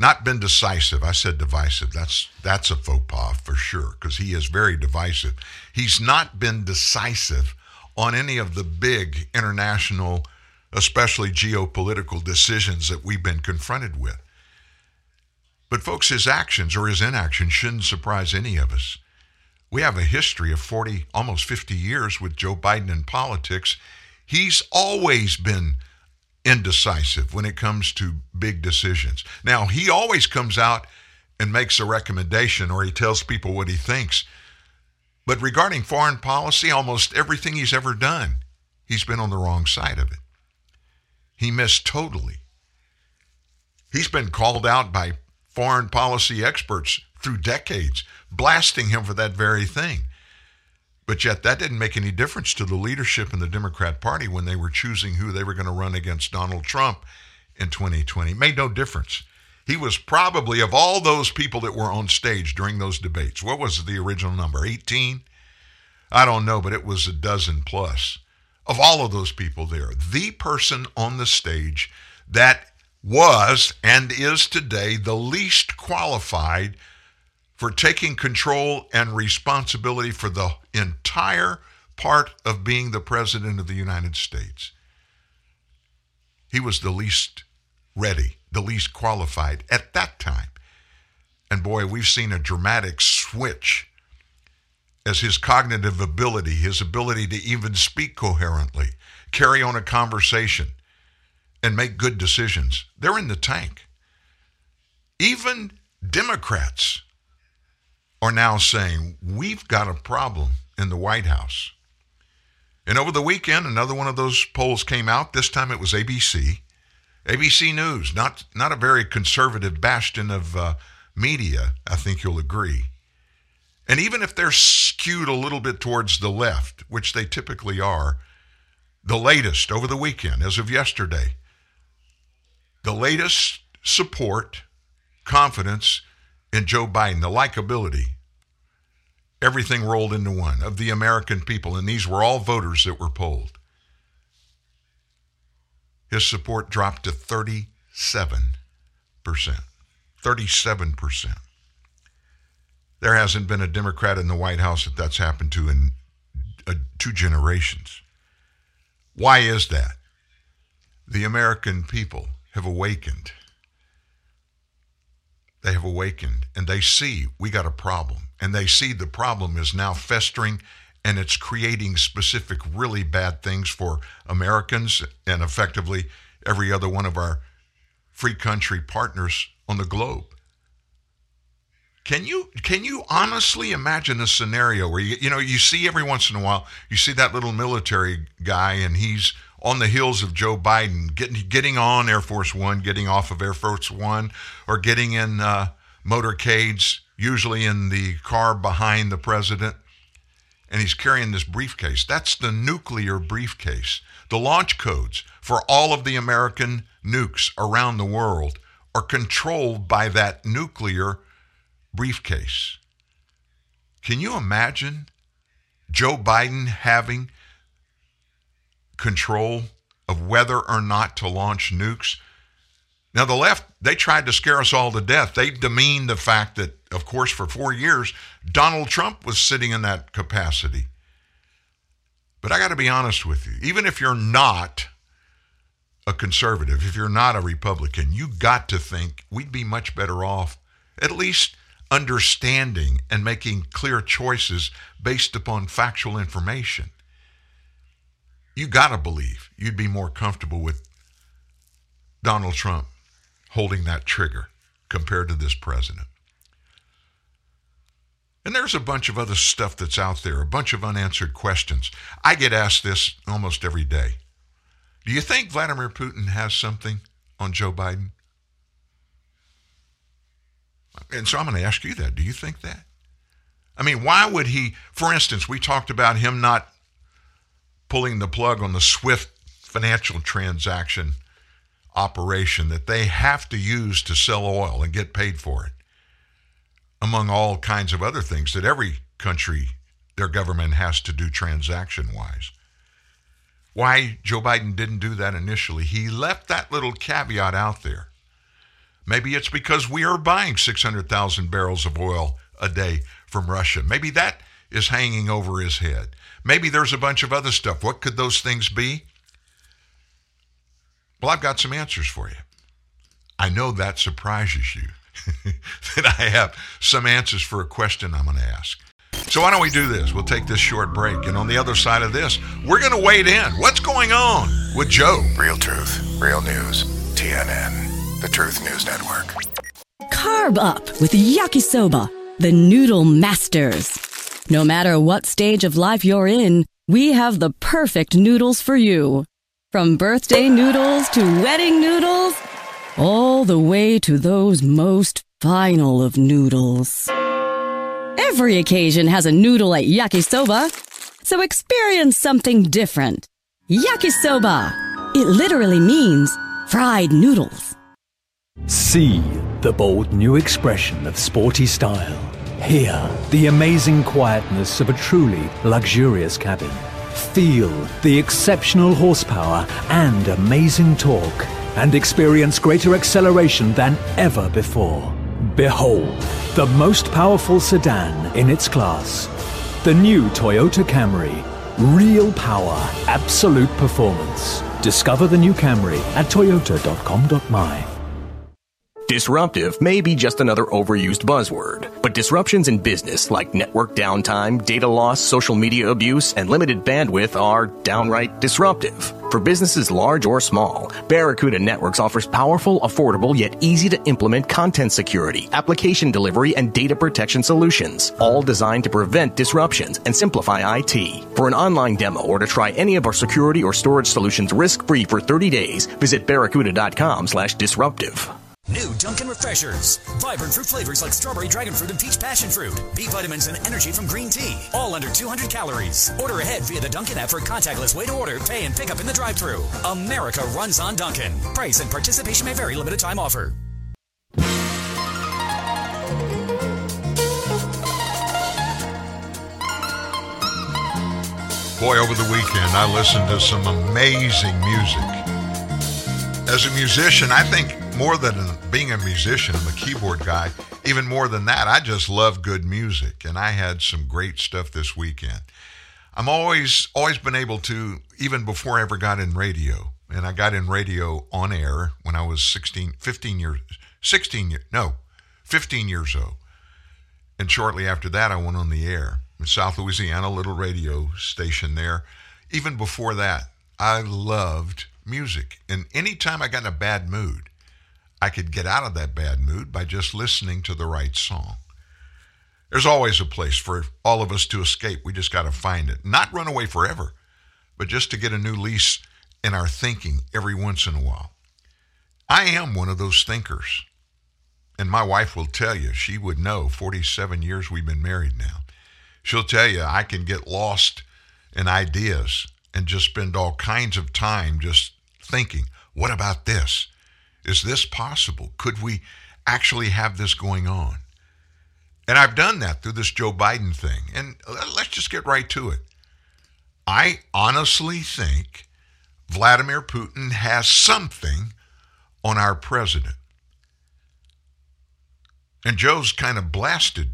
not been decisive. I said divisive. That's, that's a faux pas for sure, because he is very divisive. He's not been decisive on any of the big international especially geopolitical decisions that we've been confronted with. But, folks, his actions or his inaction shouldn't surprise any of us. We have a history of 40, almost 50 years with Joe Biden in politics. He's always been indecisive when it comes to big decisions. Now, he always comes out and makes a recommendation or he tells people what he thinks. But regarding foreign policy, almost everything he's ever done, he's been on the wrong side of it. He missed totally. He's been called out by foreign policy experts through decades, blasting him for that very thing. But yet, that didn't make any difference to the leadership in the Democrat Party when they were choosing who they were going to run against Donald Trump in 2020. It made no difference. He was probably, of all those people that were on stage during those debates, what was the original number? 18? I don't know, but it was a dozen plus of all of those people there, the person on the stage that was and is today the least qualified for taking control and responsibility for the entire part of being the President of the United States. He was the least ready, the least qualified at that time. And boy, we've seen a dramatic switch as his cognitive ability, his ability to even speak coherently, carry on a conversation, and make good decisions. They're in the tank. Even Democrats are now saying, we've got a problem in the White House. And over the weekend, another one of those polls came out. This time it was ABC. ABC News, not, not a very conservative bastion of uh, media, I think you'll agree. And even if they're skewed a little bit towards the left, which they typically are, the latest over the weekend, as of yesterday, the latest support, confidence in Joe Biden, the likability, everything rolled into one of the American people. And these were all voters that were polled. His support dropped to 37%. 37%. There hasn't been a Democrat in the White House that that's happened to in uh, two generations. Why is that? The American people have awakened. They have awakened and they see we got a problem. And they see the problem is now festering and it's creating specific, really bad things for Americans and effectively every other one of our free country partners on the globe. Can you can you honestly imagine a scenario where you you know you see every once in a while you see that little military guy and he's on the heels of Joe Biden getting getting on Air Force One, getting off of Air Force One, or getting in uh, motorcades, usually in the car behind the president, and he's carrying this briefcase. That's the nuclear briefcase. The launch codes for all of the American nukes around the world are controlled by that nuclear briefcase. Can you imagine Joe Biden having control of whether or not to launch nukes? Now, the left, they tried to scare us all to death. They demeaned the fact that, of course, for four years, Donald Trump was sitting in that capacity. But I got to be honest with you. Even if you're not a conservative, if you're not a Republican, you got to think we'd be much better off at least understanding and making clear choices based upon factual information. You got to believe you'd be more comfortable with Donald Trump holding that trigger compared to this president. And there's a bunch of other stuff that's out there, a bunch of unanswered questions. I get asked this almost every day. Do you think Vladimir Putin has something on Joe Biden? And so I'm going to ask you that. Do you think that? I mean, why would he, for instance, we talked about him not pulling the plug on the SWIFT financial transaction operation that they have to use to sell oil and get paid for it, among all kinds of other things that every country, their government has to do transaction wise. Why Joe Biden didn't do that initially, he left that little caveat out there. Maybe it's because we are buying 600,000 barrels of oil a day from Russia. Maybe that is hanging over his head. Maybe there's a bunch of other stuff. What could those things be? Well, I've got some answers for you. I know that surprises you that I have some answers for a question I'm going to ask. So, why don't we do this? We'll take this short break. And on the other side of this, we're going to wade in. What's going on with Joe? Real truth, real news. TNN, the Truth News Network. Carb up with Yakisoba, the noodle masters. No matter what stage of life you're in, we have the perfect noodles for you. From birthday noodles to wedding noodles, all the way to those most final of noodles. Every occasion has a noodle at Yakisoba, so experience something different. Yakisoba. It literally means fried noodles. See the bold new expression of sporty style. Hear the amazing quietness of a truly luxurious cabin. Feel the exceptional horsepower and amazing torque. And experience greater acceleration than ever before. Behold, the most powerful sedan in its class. The new Toyota Camry. Real power, absolute performance. Discover the new Camry at toyota.com.my. Disruptive may be just another overused buzzword, but disruptions in business like network downtime, data loss, social media abuse, and limited bandwidth are downright disruptive. For businesses large or small, Barracuda Networks offers powerful, affordable, yet easy to implement content security, application delivery, and data protection solutions, all designed to prevent disruptions and simplify IT. For an online demo or to try any of our security or storage solutions risk-free for 30 days, visit barracuda.com slash disruptive. New Dunkin' Refreshers. Vibrant fruit flavors like strawberry, dragon fruit, and peach passion fruit. B vitamins and energy from green tea. All under 200 calories. Order ahead via the Dunkin' app for contactless way to order, pay, and pick up in the drive thru America runs on Dunkin'. Price and participation may vary. Limited time offer. Boy, over the weekend, I listened to some amazing music. As a musician, I think more than being a musician, I'm a keyboard guy. Even more than that, I just love good music, and I had some great stuff this weekend. I'm always always been able to, even before I ever got in radio, and I got in radio on air when I was 16, 15 years, 16 years, no, 15 years old. And shortly after that, I went on the air in South Louisiana, little radio station there. Even before that, I loved music. And anytime I got in a bad mood, I could get out of that bad mood by just listening to the right song. There's always a place for all of us to escape. We just got to find it. Not run away forever, but just to get a new lease in our thinking every once in a while. I am one of those thinkers. And my wife will tell you, she would know 47 years we've been married now. She'll tell you I can get lost in ideas and just spend all kinds of time just thinking, what about this? Is this possible? Could we actually have this going on? And I've done that through this Joe Biden thing. And let's just get right to it. I honestly think Vladimir Putin has something on our president. And Joe's kind of blasted,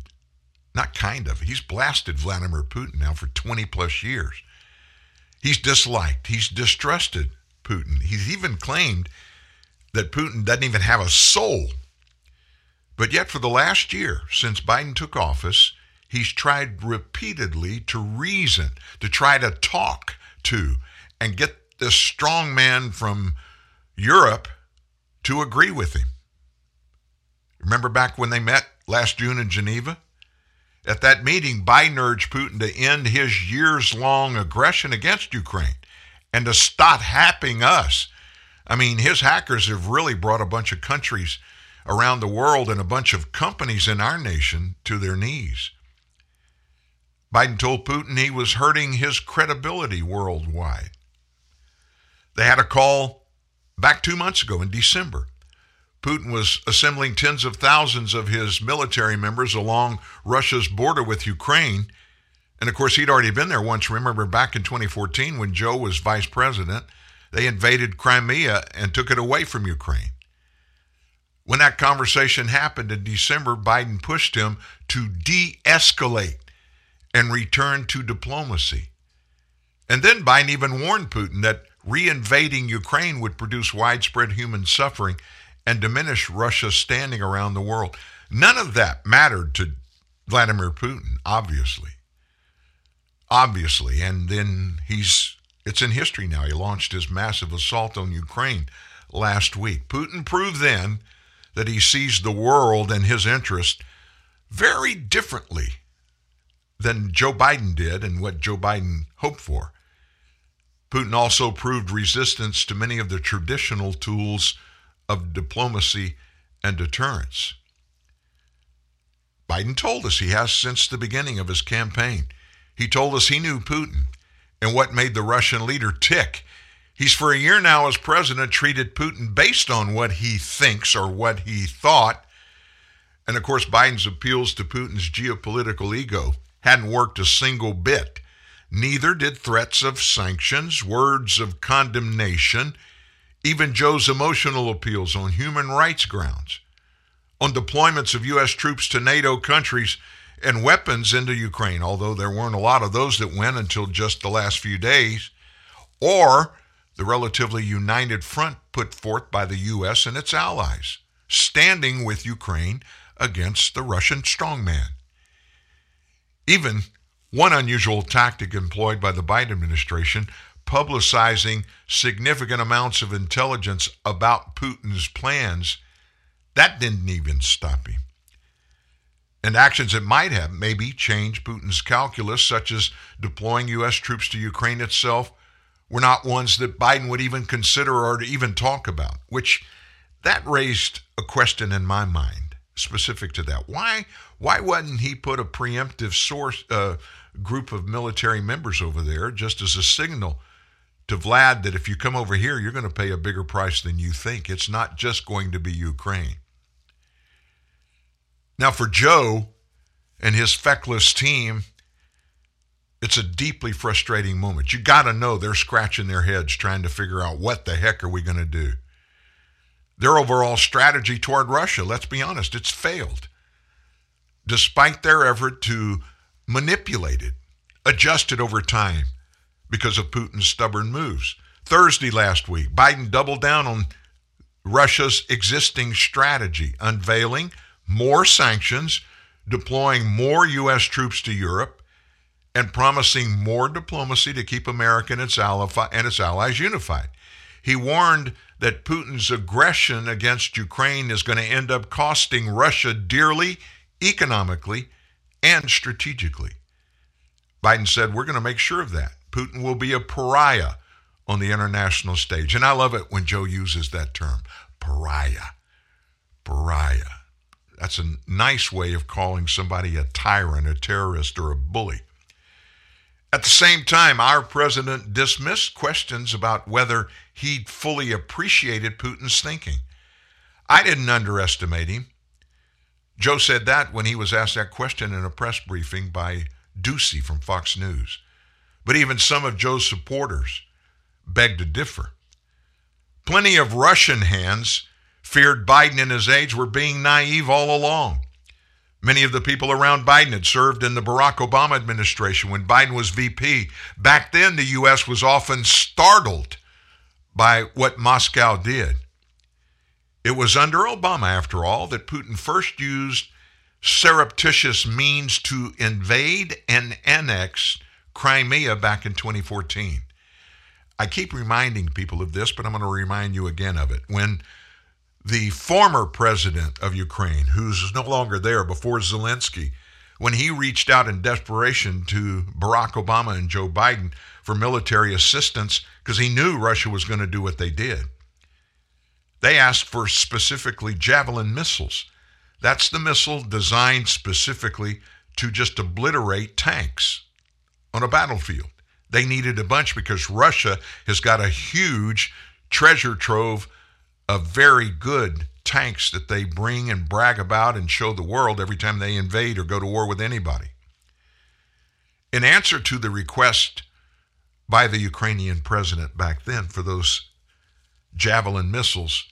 not kind of, he's blasted Vladimir Putin now for 20 plus years. He's disliked, he's distrusted Putin. He's even claimed that Putin doesn't even have a soul. But yet, for the last year, since Biden took office, he's tried repeatedly to reason, to try to talk to, and get this strong man from Europe to agree with him. Remember back when they met last June in Geneva? At that meeting, Biden urged Putin to end his years long aggression against Ukraine and to stop happing us. I mean, his hackers have really brought a bunch of countries around the world and a bunch of companies in our nation to their knees. Biden told Putin he was hurting his credibility worldwide. They had a call back two months ago in December. Putin was assembling tens of thousands of his military members along Russia's border with Ukraine. And of course, he'd already been there once. Remember back in 2014 when Joe was vice president, they invaded Crimea and took it away from Ukraine. When that conversation happened in December, Biden pushed him to de escalate and return to diplomacy. And then Biden even warned Putin that reinvading Ukraine would produce widespread human suffering and diminish Russia's standing around the world. None of that mattered to Vladimir Putin, obviously. Obviously. And then he's, it's in history now. He launched his massive assault on Ukraine last week. Putin proved then that he sees the world and his interest very differently than Joe Biden did and what Joe Biden hoped for. Putin also proved resistance to many of the traditional tools of diplomacy and deterrence. Biden told us he has since the beginning of his campaign. He told us he knew Putin and what made the Russian leader tick. He's for a year now as president treated Putin based on what he thinks or what he thought. And of course, Biden's appeals to Putin's geopolitical ego hadn't worked a single bit. Neither did threats of sanctions, words of condemnation, even Joe's emotional appeals on human rights grounds, on deployments of U.S. troops to NATO countries and weapons into Ukraine, although there weren't a lot of those that went until just the last few days, or the relatively united front put forth by the U.S. and its allies, standing with Ukraine against the Russian strongman. Even one unusual tactic employed by the Biden administration publicizing significant amounts of intelligence about Putin's plans, that didn't even stop him. And actions that might have maybe changed Putin's calculus, such as deploying U.S. troops to Ukraine itself, were not ones that Biden would even consider or even talk about, which that raised a question in my mind specific to that. Why, why wouldn't he put a preemptive source, uh, group of military members over there just as a signal to Vlad that if you come over here, you're going to pay a bigger price than you think. It's not just going to be Ukraine. Now, for Joe and his feckless team, it's a deeply frustrating moment. You got to know they're scratching their heads trying to figure out what the heck are we going to do. Their overall strategy toward Russia, let's be honest, it's failed. Despite their effort to manipulate it, adjust it over time, because of Putin's stubborn moves. Thursday last week, Biden doubled down on Russia's existing strategy, unveiling more sanctions, deploying more U.S. troops to Europe, and promising more diplomacy to keep America and its, allies unified. He warned that Putin's aggression against Ukraine is going to end up costing Russia dearly economically and strategically. Biden said, We're going to make sure of that. Putin will be a pariah on the international stage. And I love it when Joe uses that term pariah. Pariah. That's a nice way of calling somebody a tyrant, a terrorist, or a bully. At the same time, our president dismissed questions about whether he fully appreciated Putin's thinking. I didn't underestimate him. Joe said that when he was asked that question in a press briefing by Doocy from Fox News. But even some of Joe's supporters beg to differ. Plenty of Russian hands feared Biden and his aides were being naive all along. Many of the people around Biden had served in the Barack Obama administration when Biden was VP. Back then, the U.S. was often startled by what Moscow did. It was under Obama, after all, that Putin first used surreptitious means to invade and annex Crimea back in 2014. I keep reminding people of this, but I'm going to remind you again of it. When the former president of Ukraine, who's no longer there before Zelensky, when he reached out in desperation to Barack Obama and Joe Biden for military assistance because he knew Russia was going to do what they did. They asked for specifically Javelin missiles. That's the missile designed specifically to just obliterate tanks on a battlefield. They needed a bunch because Russia has got a huge treasure trove of very good tanks that they bring and brag about and show the world every time they invade or go to war with anybody. In answer to the request by the Ukrainian president back then for those Javelin missiles,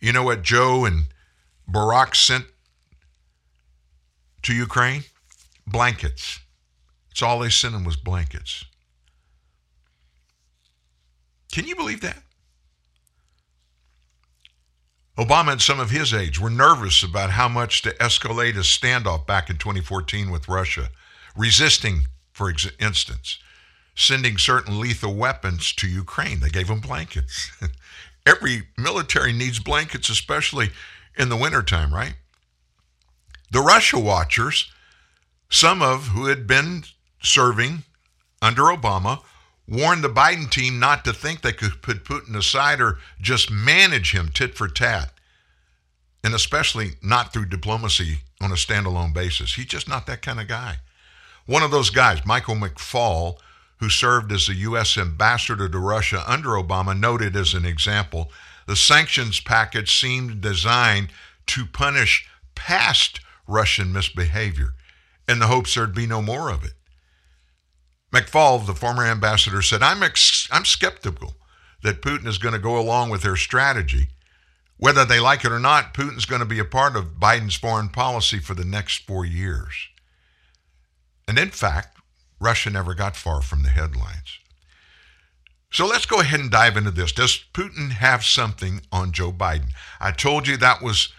you know what Joe and Barack sent to Ukraine? Blankets. It's all they sent them was blankets. Can you believe that? Obama and some of his aides were nervous about how much to escalate a standoff back in 2014 with Russia, resisting, for instance, sending certain lethal weapons to Ukraine. They gave them blankets. Every military needs blankets, especially in the wintertime, right? The Russia watchers, some of who had been serving under Obama, warned the Biden team not to think they could put Putin aside or just manage him tit for tat, and especially not through diplomacy on a standalone basis. He's just not that kind of guy. One of those guys, Michael McFaul, who served as the U.S. ambassador to Russia under Obama, noted as an example the sanctions package seemed designed to punish past Russian misbehavior in the hopes there'd be no more of it. McFaul, the former ambassador, said, I'm, ex- I'm skeptical that Putin is going to go along with their strategy. Whether they like it or not, Putin's going to be a part of Biden's foreign policy for the next four years. And in fact, Russia never got far from the headlines. So let's go ahead and dive into this. Does Putin have something on Joe Biden? I told you that was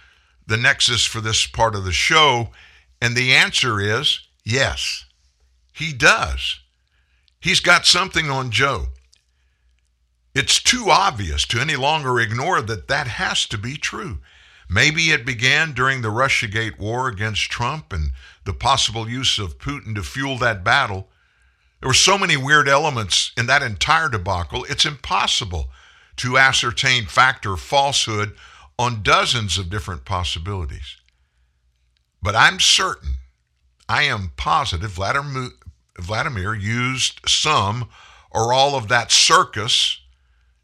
the nexus for this part of the show, and the answer is yes, he does. He's got something on Joe. It's too obvious to any longer ignore that that has to be true. Maybe it began during the Russiagate war against Trump and the possible use of Putin to fuel that battle. There were so many weird elements in that entire debacle, it's impossible to ascertain fact or falsehood on dozens of different possibilities. But I'm certain, I am positive Vladimir, Vladimir used some or all of that circus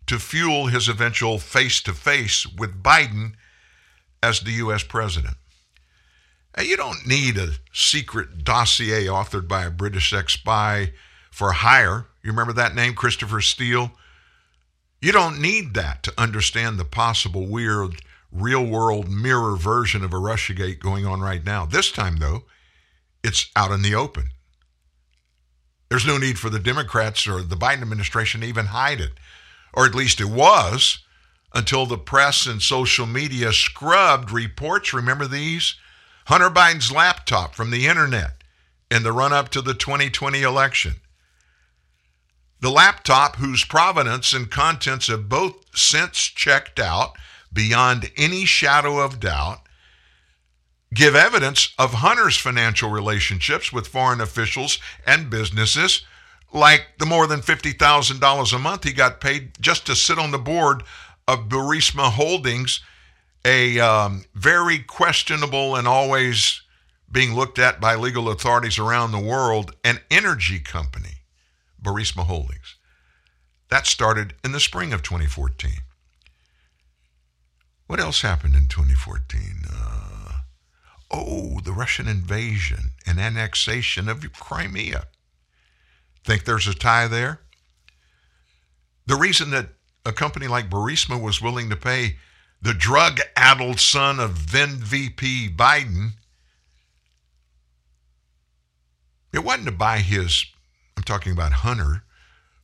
to fuel his eventual face to face with Biden as the U.S. president. Now, you don't need a secret dossier authored by a British ex spy for hire. You remember that name, Christopher Steele? You don't need that to understand the possible weird real world mirror version of a Russiagate going on right now. This time, though, it's out in the open. There's no need for the Democrats or the Biden administration to even hide it, or at least it was until the press and social media scrubbed reports. Remember these? Hunter Biden's laptop from the internet in the run up to the 2020 election. The laptop, whose provenance and contents have both since checked out beyond any shadow of doubt, give evidence of Hunter's financial relationships with foreign officials and businesses, like the more than $50,000 a month he got paid just to sit on the board of Burisma Holdings, a um, very questionable and always being looked at by legal authorities around the world, an energy company, Burisma Holdings. That started in the spring of 2014. What else happened in 2014? Uh, oh, the Russian invasion and annexation of Crimea. Think there's a tie there? The reason that a company like Burisma was willing to pay the drug addled son of then VP Biden, it wasn't to buy his, I'm talking about Hunter,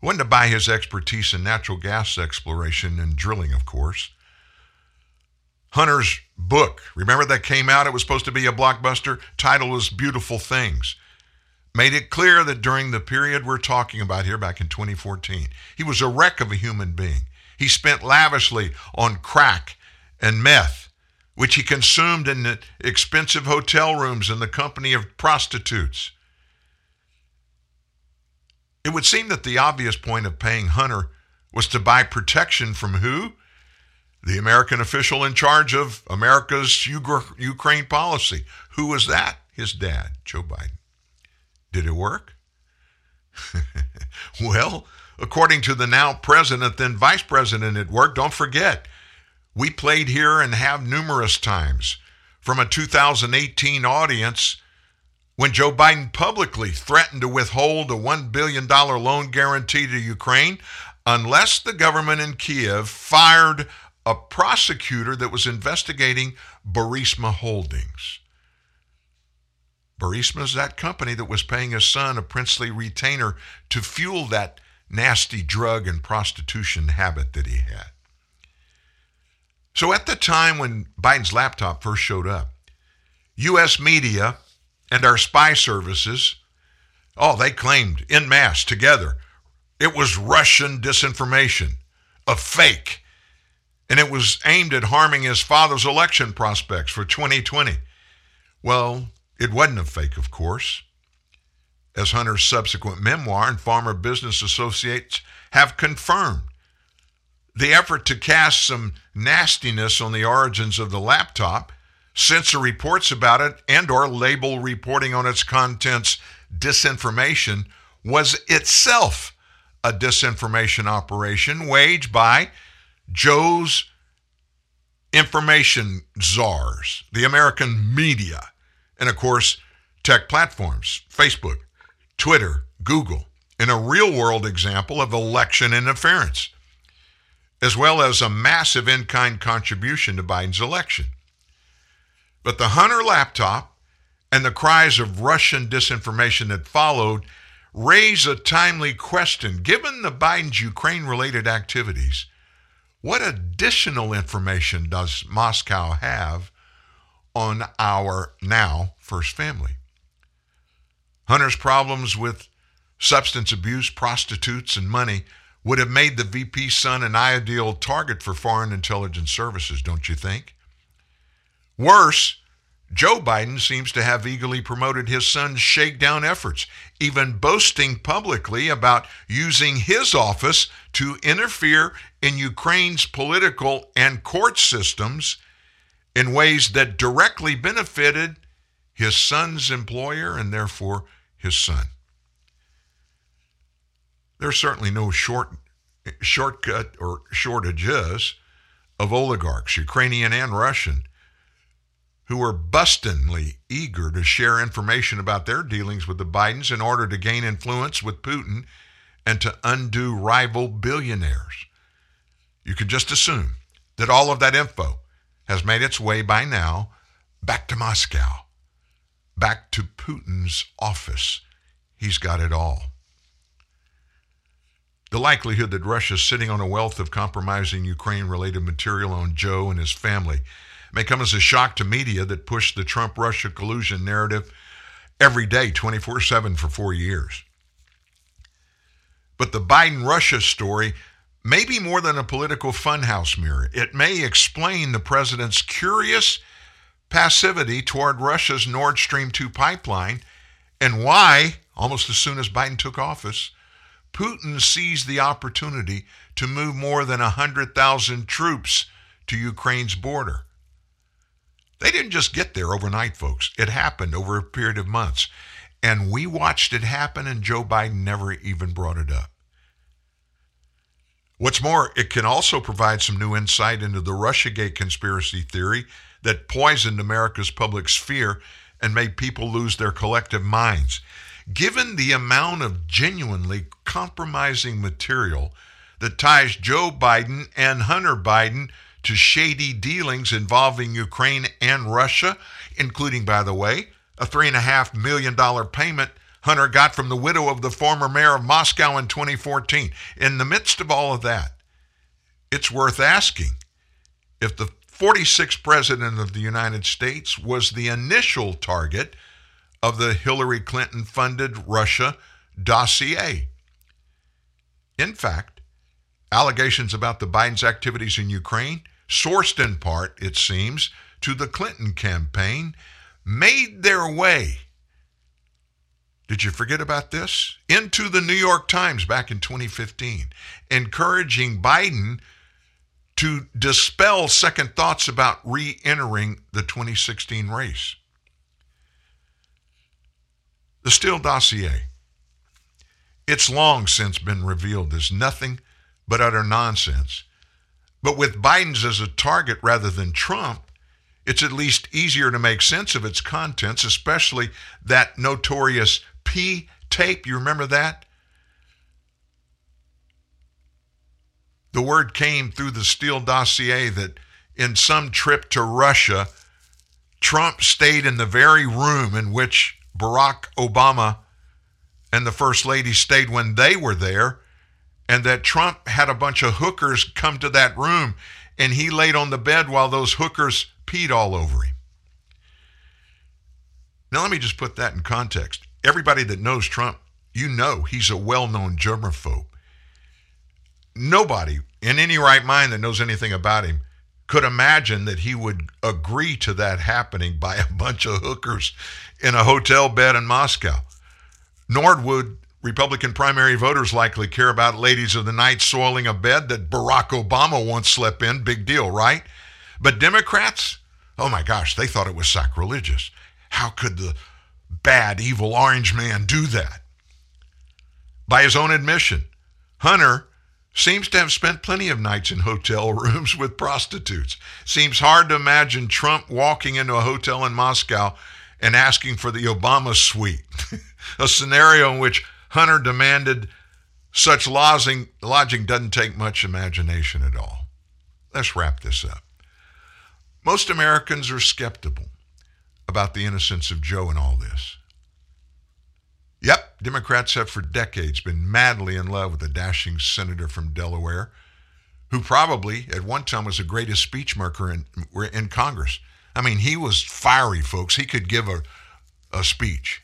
it wasn't to buy his expertise in natural gas exploration and drilling, of course. Hunter's book, remember that came out? It was supposed to be a blockbuster. Title was Beautiful Things. Made it clear that during the period we're talking about here, back in 2014, he was a wreck of a human being. He spent lavishly on crack and meth, which he consumed in expensive hotel rooms in the company of prostitutes. It would seem that the obvious point of paying Hunter was to buy protection from who? The American official in charge of America's Ukraine policy. Who was that? His dad, Joe Biden. Did it work? well, according to the now president, then vice president, it worked. Don't forget, we played here and have numerous times from a 2018 audience when Joe Biden publicly threatened to withhold a $1 billion loan guarantee to Ukraine unless the government in Kiev fired a prosecutor that was investigating Burisma Holdings. Burisma is that company that was paying his son a princely retainer to fuel that nasty drug and prostitution habit that he had. So at the time when Biden's laptop first showed up, U.S. media and our spy services, oh, they claimed in mass together it was Russian disinformation, a fake, and it was aimed at harming his father's election prospects for 2020. Well, it wasn't a fake, of course. As Hunter's subsequent memoir and former Business Associates have confirmed, the effort to cast some nastiness on the origins of the laptop, censor reports about it, and or label reporting on its contents disinformation was itself a disinformation operation waged by Joe's information czars, the American media, and of course, tech platforms, Facebook, Twitter, Google, in a real world example of election interference as well as a massive in kind contribution to Biden's election. But the Hunter laptop and the cries of Russian disinformation that followed raise a timely question. Given the Biden's Ukraine related activities, what additional information does Moscow have on our now first family? Hunter's problems with substance abuse, prostitutes, and money would have made the VP's son an ideal target for foreign intelligence services, don't you think? Worse, Joe Biden seems to have eagerly promoted his son's shakedown efforts, even boasting publicly about using his office to interfere in Ukraine's political and court systems in ways that directly benefited his son's employer and therefore his son. There's certainly no short, shortcut or shortages of oligarchs, Ukrainian and Russian, who are bustingly eager to share information about their dealings with the Bidens in order to gain influence with Putin and to undo rival billionaires. You can just assume that all of that info has made its way by now back to Moscow, back to Putin's office. He's got it all. The likelihood that Russia is sitting on a wealth of compromising Ukraine related material on Joe and his family may come as a shock to media that pushed the Trump Russia collusion narrative every day, 24 7 for four years. But the Biden Russia story may be more than a political funhouse mirror. It may explain the president's curious passivity toward Russia's Nord Stream 2 pipeline and why, almost as soon as Biden took office, Putin seized the opportunity to move more than 100,000 troops to Ukraine's border. They didn't just get there overnight, folks. It happened over a period of months. And we watched it happen, and Joe Biden never even brought it up. What's more, it can also provide some new insight into the Russiagate conspiracy theory that poisoned America's public sphere and made people lose their collective minds. Given the amount of genuinely compromising material that ties Joe Biden and Hunter Biden to shady dealings involving Ukraine and Russia, including, by the way, a $3.5 million payment Hunter got from the widow of the former mayor of Moscow in 2014. In the midst of all of that, it's worth asking if the 46th president of the United States was the initial target of the Hillary Clinton funded Russia dossier. In fact, allegations about the Biden's activities in Ukraine, sourced in part, it seems, to the Clinton campaign, made their way did you forget about this? Into the New York Times back in 2015, encouraging Biden to dispel second thoughts about re entering the 2016 race. The Steele dossier. It's long since been revealed as nothing but utter nonsense. But with Biden's as a target rather than Trump, it's at least easier to make sense of its contents, especially that notorious P tape. You remember that? The word came through the Steele dossier that in some trip to Russia, Trump stayed in the very room in which Barack Obama and the First Lady stayed when they were there, and that Trump had a bunch of hookers come to that room and he laid on the bed while those hookers peed all over him. Now, let me just put that in context everybody that knows Trump, you know he's a well known germaphobe. Nobody in any right mind that knows anything about him could imagine that he would agree to that happening by a bunch of hookers in a hotel bed in Moscow. Nor would Republican primary voters likely care about ladies of the night soiling a bed that Barack Obama once slept in. Big deal, right? But Democrats, oh my gosh, they thought it was sacrilegious. How could the bad, evil orange man do that? By his own admission, Hunter seems to have spent plenty of nights in hotel rooms with prostitutes. Seems hard to imagine Trump walking into a hotel in Moscow and asking for the Obama suite, a scenario in which Hunter demanded such lodging, lodging doesn't take much imagination at all. Let's wrap this up. Most Americans are skeptical about the innocence of Joe in all this. Yep, Democrats have for decades been madly in love with a dashing senator from Delaware who probably at one time was the greatest speech maker in, in Congress. I mean, he was fiery, folks. He could give a, a speech.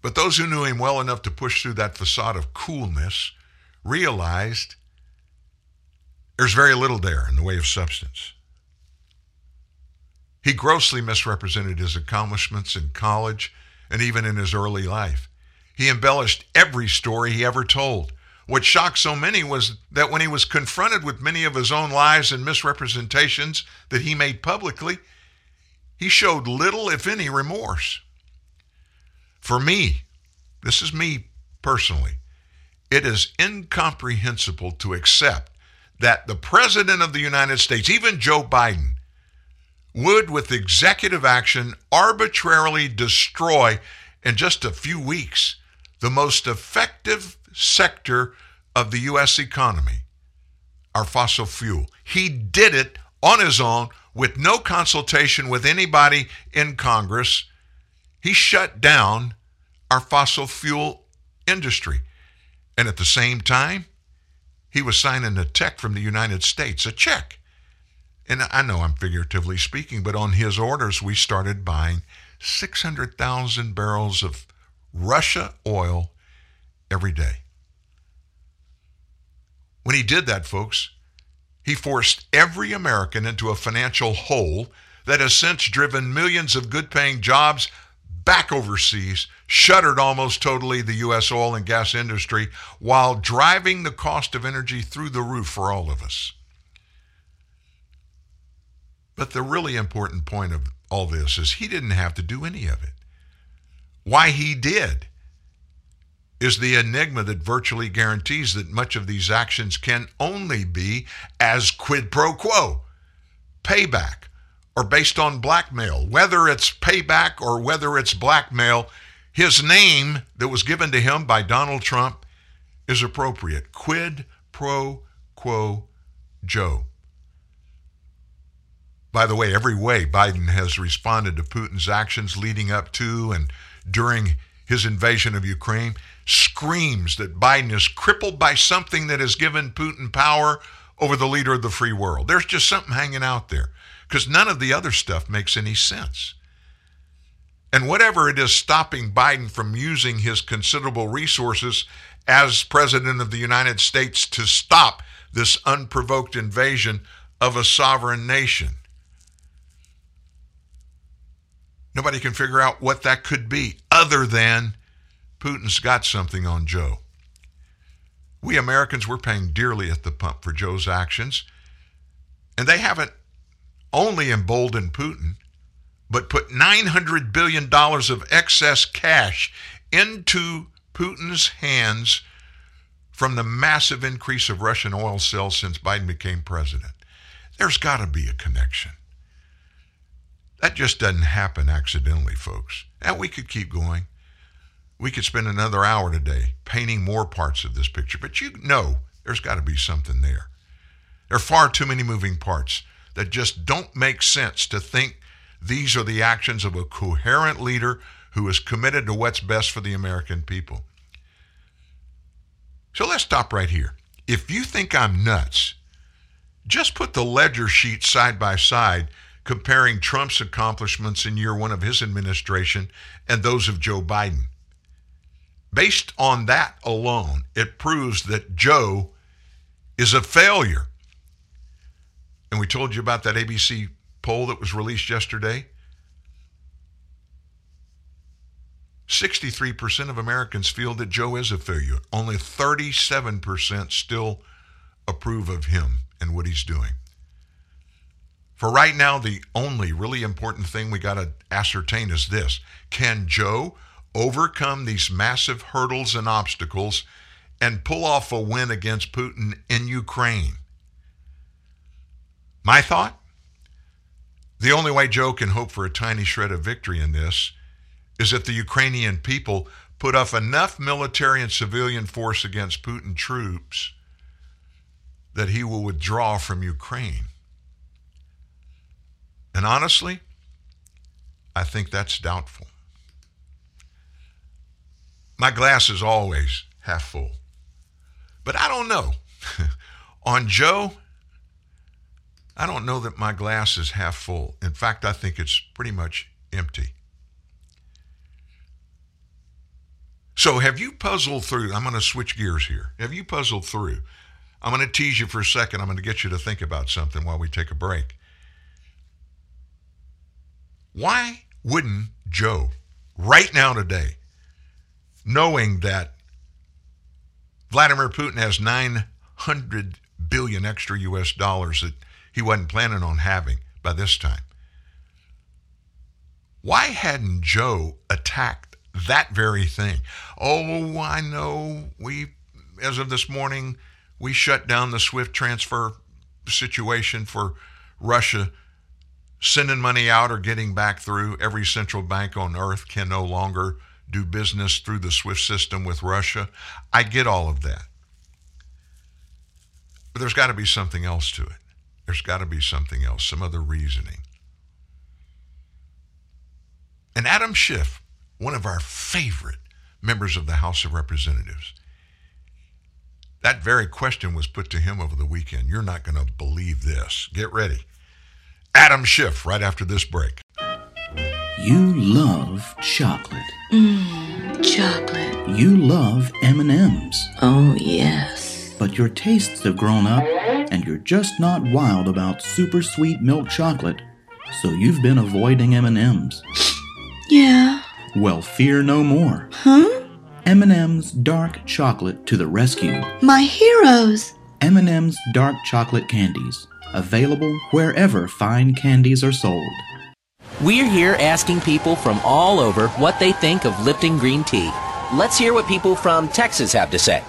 But those who knew him well enough to push through that facade of coolness realized there's very little there in the way of substance. He grossly misrepresented his accomplishments in college and even in his early life. He embellished every story he ever told. What shocked so many was that when he was confronted with many of his own lies and misrepresentations that he made publicly, he showed little, if any, remorse. For me, this is me personally, it is incomprehensible to accept that the President of the United States, even Joe Biden, would, with executive action, arbitrarily destroy in just a few weeks the most effective sector of the U.S. economy, our fossil fuel. He did it on his own with no consultation with anybody in Congress. He shut down our fossil fuel industry. And at the same time, he was signing a check from the United States, a check and I know I'm figuratively speaking, but on his orders, we started buying 600,000 barrels of Russia oil every day. When he did that, folks, he forced every American into a financial hole that has since driven millions of good paying jobs back overseas, shuttered almost totally the U.S. oil and gas industry, while driving the cost of energy through the roof for all of us. But the really important point of all this is he didn't have to do any of it. Why he did is the enigma that virtually guarantees that much of these actions can only be as quid pro quo, payback, or based on blackmail. Whether it's payback or whether it's blackmail, his name that was given to him by Donald Trump is appropriate. Quid pro quo Joe. By the way, every way Biden has responded to Putin's actions leading up to and during his invasion of Ukraine screams that Biden is crippled by something that has given Putin power over the leader of the free world. There's just something hanging out there because none of the other stuff makes any sense. And whatever it is stopping Biden from using his considerable resources as president of the United States to stop this unprovoked invasion of a sovereign nation. Nobody can figure out what that could be other than Putin's got something on Joe. We Americans, we're paying dearly at the pump for Joe's actions. And they haven't only emboldened Putin, but put $900 billion of excess cash into Putin's hands from the massive increase of Russian oil sales since Biden became president. There's got to be a connection. That just doesn't happen accidentally, folks. And we could keep going. We could spend another hour today painting more parts of this picture, but you know there's got to be something there. There are far too many moving parts that just don't make sense to think these are the actions of a coherent leader who is committed to what's best for the American people. So let's stop right here. If you think I'm nuts, just put the ledger sheet side by side comparing Trump's accomplishments in year one of his administration and those of Joe Biden. Based on that alone, it proves that Joe is a failure. And we told you about that ABC poll that was released yesterday. 63% of Americans feel that Joe is a failure. Only 37% still approve of him and what he's doing. For right now, the only really important thing we got to ascertain is this Can Joe overcome these massive hurdles and obstacles and pull off a win against Putin in Ukraine? My thought? The only way Joe can hope for a tiny shred of victory in this is if the Ukrainian people put up enough military and civilian force against Putin troops that he will withdraw from Ukraine. And honestly, I think that's doubtful. My glass is always half full. But I don't know. On Joe, I don't know that my glass is half full. In fact, I think it's pretty much empty. So, have you puzzled through? I'm going to switch gears here. Have you puzzled through? I'm going to tease you for a second. I'm going to get you to think about something while we take a break. Why wouldn't Joe, right now today, knowing that Vladimir Putin has 900 billion extra US dollars that he wasn't planning on having by this time, why hadn't Joe attacked that very thing? Oh, I know we, as of this morning, we shut down the SWIFT transfer situation for Russia sending money out or getting back through. Every central bank on earth can no longer do business through the SWIFT system with Russia. I get all of that. But there's got to be something else to it. There's got to be something else, some other reasoning. And Adam Schiff, one of our favorite members of the House of Representatives, that very question was put to him over the weekend. You're not going to believe this. Get ready. Adam Schiff right after this break. You love chocolate. Mmm, chocolate. You love M&Ms. Oh, yes. But your tastes have grown up and you're just not wild about super sweet milk chocolate. So you've been avoiding M&Ms. Yeah. Well, fear no more. Huh? M&M's dark chocolate to the rescue. My heroes. M&M's dark chocolate candies, available wherever fine candies are sold. We're here asking people from all over what they think of Lipton green tea. Let's hear what people from Texas have to say.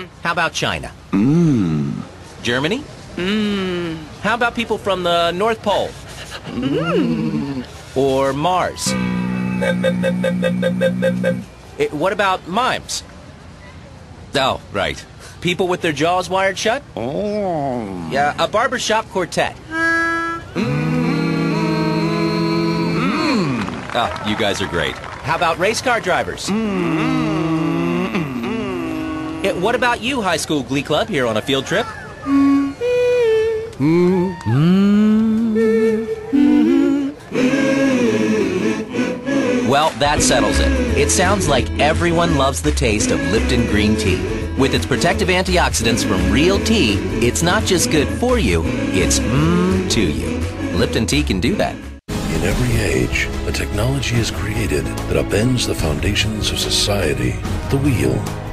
Mmm. How about China? Mmm. Germany? Mmm. How about people from the North Pole? Mmm. Or Mars? It, what about mimes? Oh, right. People with their jaws wired shut? Oh. Yeah, a barbershop quartet. Oh, you guys are great. How about race car drivers? Hmm. Eh, what about you, high school glee club, here on a field trip? Well, that settles it. It sounds like everyone loves the taste of Lipton green tea. With its protective antioxidants from real tea, it's not just good for you, it's mmm to you. Lipton tea can do that. In every age, a technology is created that upends the foundations of society the wheel,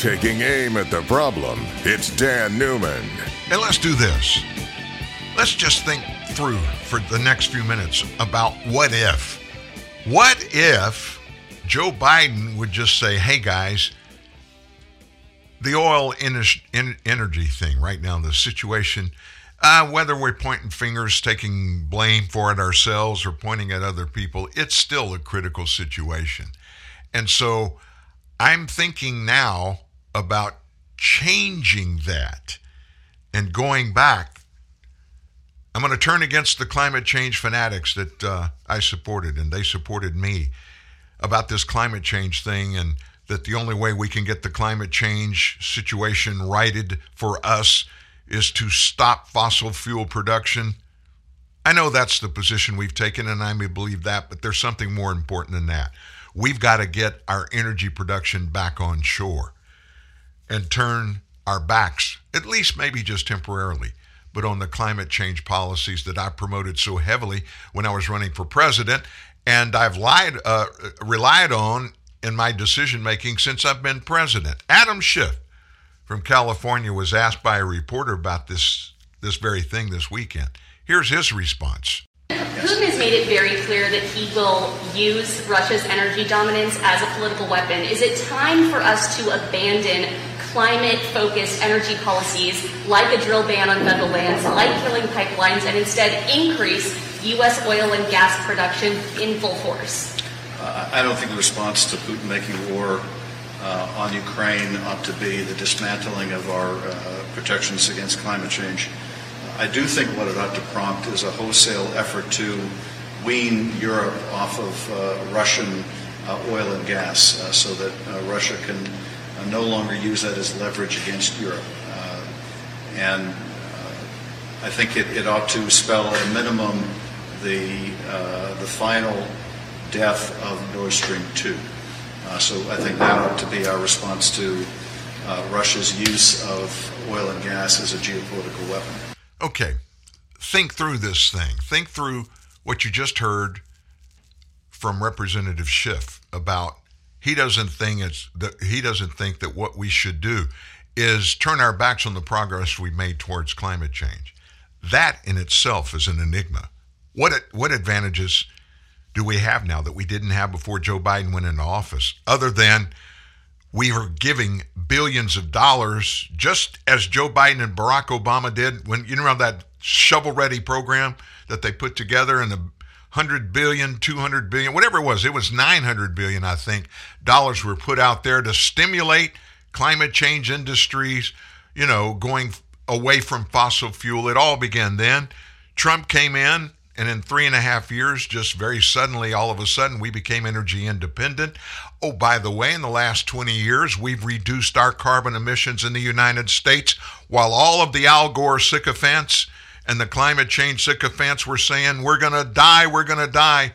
Taking aim at the problem, it's Dan Newman. And let's do this. Let's just think through for the next few minutes about what if. What if Joe Biden would just say, hey guys, the oil energy thing right now, the situation, uh, whether we're pointing fingers, taking blame for it ourselves, or pointing at other people, it's still a critical situation. And so I'm thinking now about changing that and going back. I'm going to turn against the climate change fanatics that uh, I supported, and they supported me about this climate change thing, and that the only way we can get the climate change situation righted for us is to stop fossil fuel production. I know that's the position we've taken, and I may believe that, but there's something more important than that. We've got to get our energy production back on shore and turn our backs, at least maybe just temporarily, but on the climate change policies that I promoted so heavily when I was running for president, and I've lied, uh, relied on in my decision making since I've been president. Adam Schiff from California was asked by a reporter about this this very thing this weekend. Here's his response. Putin has made it very clear that he will use Russia's energy dominance as a political weapon. Is it time for us to abandon climate focused energy policies like a drill ban on federal lands, like killing pipelines, and instead increase U.S. oil and gas production in full force? Uh, I don't think the response to Putin making war uh, on Ukraine ought to be the dismantling of our uh, protections against climate change. I do think what it ought to prompt is a wholesale effort to wean Europe off of uh, Russian uh, oil and gas uh, so that Russia can no longer use that as leverage against Europe. and I think it, it, ought to spell at a minimum the, the final death of Nord Stream 2. Uh, so I think that ought to be our response to uh, Russia's use of oil and gas as a geopolitical weapon. Okay, think through this thing. Think through what you just heard from Representative Schiff about he doesn't think it's that he doesn't think that what we should do is turn our backs on the progress we made towards climate change. That in itself is an enigma. What what advantages do we have now that we didn't have before Joe Biden went into office, other than we are giving billions of dollars, just as Joe Biden and Barack Obama did when you know that shovel ready program that they put together and the 100 billion, 200 billion, whatever it was. It was 900 billion, I think, dollars were put out there to stimulate climate change industries, you know, going away from fossil fuel. It all began then. Trump came in, and in three and a half years, just very suddenly, all of a sudden, we became energy independent. Oh, by the way, in the last 20 years, we've reduced our carbon emissions in the United States while all of the Al Gore sycophants and the climate change sycophants were saying, we're going to die, we're going to die.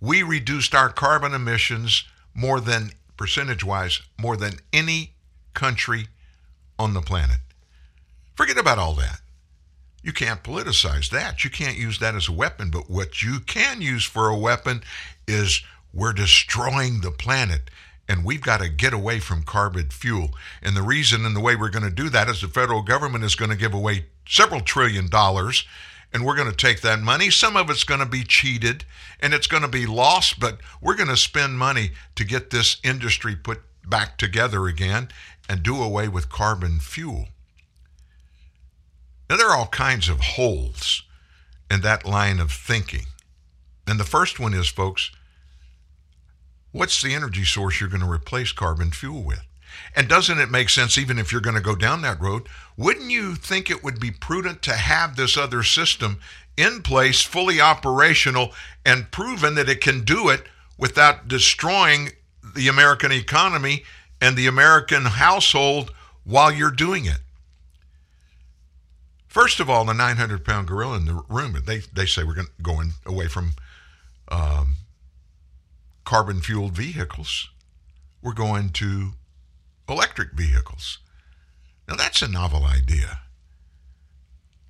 We reduced our carbon emissions more than, percentage wise, more than any country on the planet. Forget about all that. You can't politicize that. You can't use that as a weapon. But what you can use for a weapon is we're destroying the planet and we've got to get away from carbon fuel. And the reason and the way we're going to do that is the federal government is going to give away several trillion dollars and we're going to take that money. Some of it's going to be cheated and it's going to be lost, but we're going to spend money to get this industry put back together again and do away with carbon fuel. Now, there are all kinds of holes in that line of thinking. And the first one is, folks, what's the energy source you're going to replace carbon fuel with? And doesn't it make sense, even if you're going to go down that road, wouldn't you think it would be prudent to have this other system in place, fully operational, and proven that it can do it without destroying the American economy and the American household while you're doing it? First of all, the 900 pound gorilla in the room, they, they say we're going, going away from um, carbon fueled vehicles. We're going to electric vehicles. Now, that's a novel idea.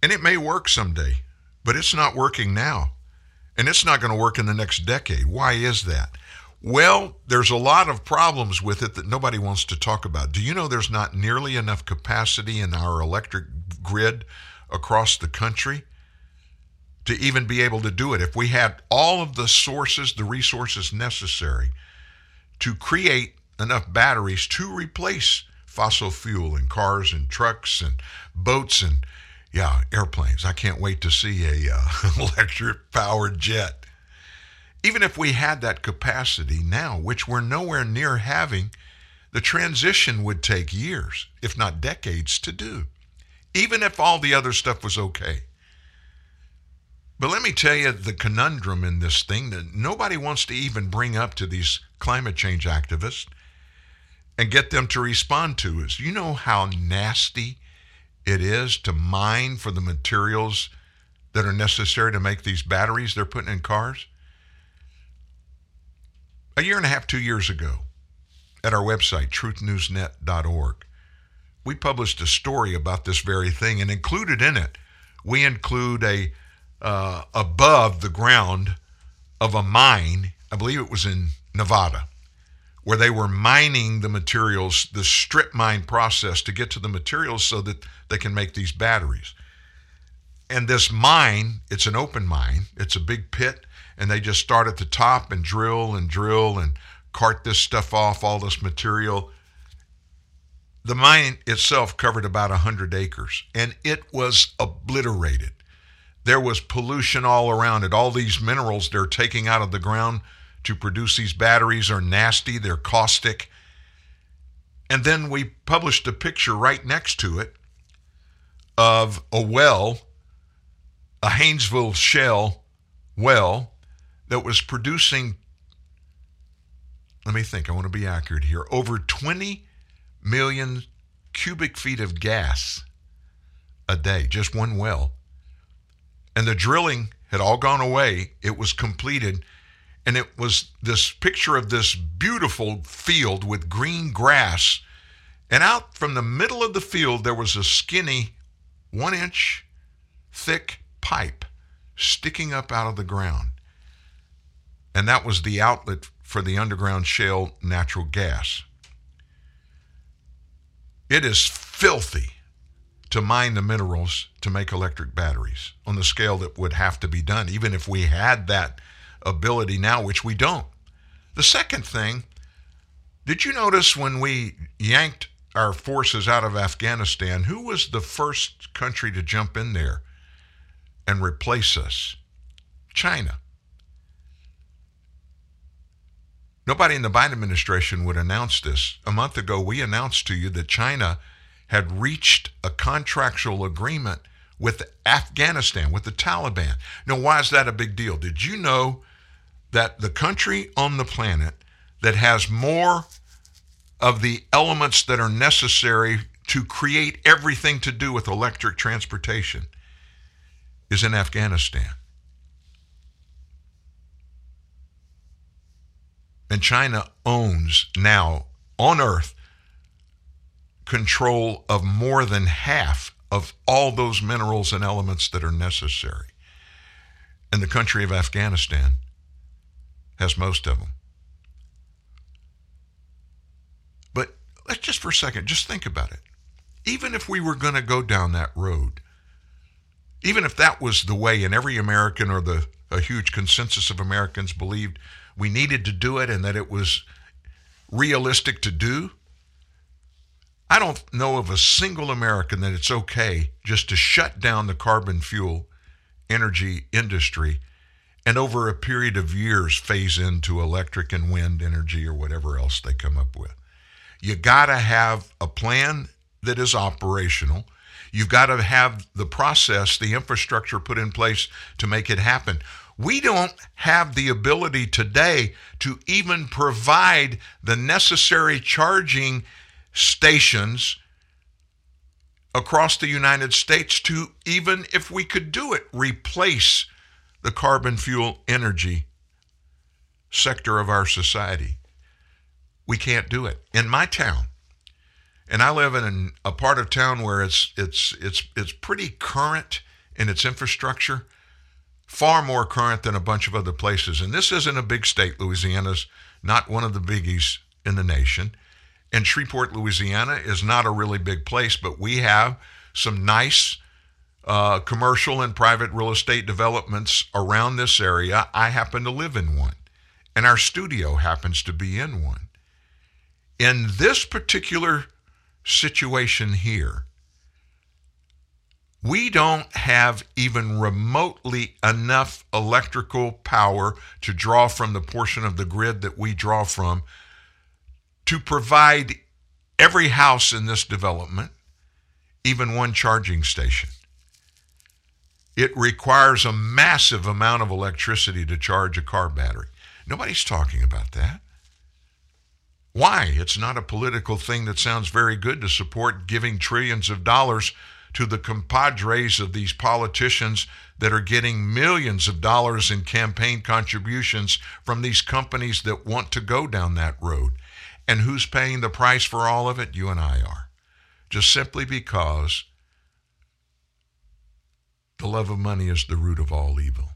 And it may work someday, but it's not working now. And it's not going to work in the next decade. Why is that? Well, there's a lot of problems with it that nobody wants to talk about. Do you know there's not nearly enough capacity in our electric grid across the country to even be able to do it? If we had all of the sources, the resources necessary to create enough batteries to replace fossil fuel in cars and trucks and boats and yeah, airplanes. I can't wait to see a uh, electric powered jet. Even if we had that capacity now, which we're nowhere near having, the transition would take years, if not decades, to do, even if all the other stuff was okay. But let me tell you the conundrum in this thing that nobody wants to even bring up to these climate change activists and get them to respond to is you know how nasty it is to mine for the materials that are necessary to make these batteries they're putting in cars? A year and a half, two years ago, at our website, truthnewsnet.org, we published a story about this very thing, and included in it, we include a uh, above the ground of a mine. I believe it was in Nevada, where they were mining the materials, the strip mine process to get to the materials so that they can make these batteries. And this mine, it's an open mine, it's a big pit, and they just start at the top and drill and drill and cart this stuff off, all this material. The mine itself covered about 100 acres, and it was obliterated. There was pollution all around it. All these minerals they're taking out of the ground to produce these batteries are nasty, they're caustic. And then we published a picture right next to it of a well, a Haynesville shale well, that was producing, let me think, I want to be accurate here, over 20 million cubic feet of gas a day, just one well. And the drilling had all gone away. It was completed. And it was this picture of this beautiful field with green grass. And out from the middle of the field, there was a skinny, one inch thick pipe sticking up out of the ground and that was the outlet for the underground shale natural gas. It is filthy to mine the minerals to make electric batteries on the scale that would have to be done, even if we had that ability now, which we don't. The second thing, did you notice when we yanked our forces out of Afghanistan, who was the first country to jump in there and replace us? China. Nobody in the Biden administration would announce this. A month ago, we announced to you that China had reached a contractual agreement with Afghanistan, with the Taliban. Now, why is that a big deal? Did you know that the country on the planet that has more of the elements that are necessary to create everything to do with electric transportation is in Afghanistan? And China owns now on earth control of more than half of all those minerals and elements that are necessary. And the country of Afghanistan has most of them. But let's just for a second, just think about it. Even if we were going to go down that road, even if that was the way and every American or the a huge consensus of Americans believed we needed to do it and that it was realistic to do, I don't know of a single American that it's okay just to shut down the carbon fuel energy industry and over a period of years phase into electric and wind energy or whatever else they come up with. You got to have a plan that is operational. You've got to have the process, the infrastructure put in place to make it happen. We don't have the ability today to even provide the necessary charging stations across the United States to even if we could do it, replace the carbon fuel energy sector of our society. We can't do it. In my town, and I live in a part of town where it's it's it's it's pretty current in its infrastructure, far more current than a bunch of other places. And this isn't a big state. Louisiana's not one of the biggies in the nation. And Shreveport, Louisiana is not a really big place, but we have some nice uh, commercial and private real estate developments around this area. I happen to live in one, and our studio happens to be in one. In this particular situation here, we don't have even remotely enough electrical power to draw from the portion of the grid that we draw from to provide every house in this development even one charging station. It requires a massive amount of electricity to charge a car battery. Nobody's talking about that. Why? It's not a political thing that sounds very good to support giving trillions of dollars to the compadres of these politicians that are getting millions of dollars in campaign contributions from these companies that want to go down that road. And who's paying the price for all of it? You and I are. Just simply because the love of money is the root of all evil.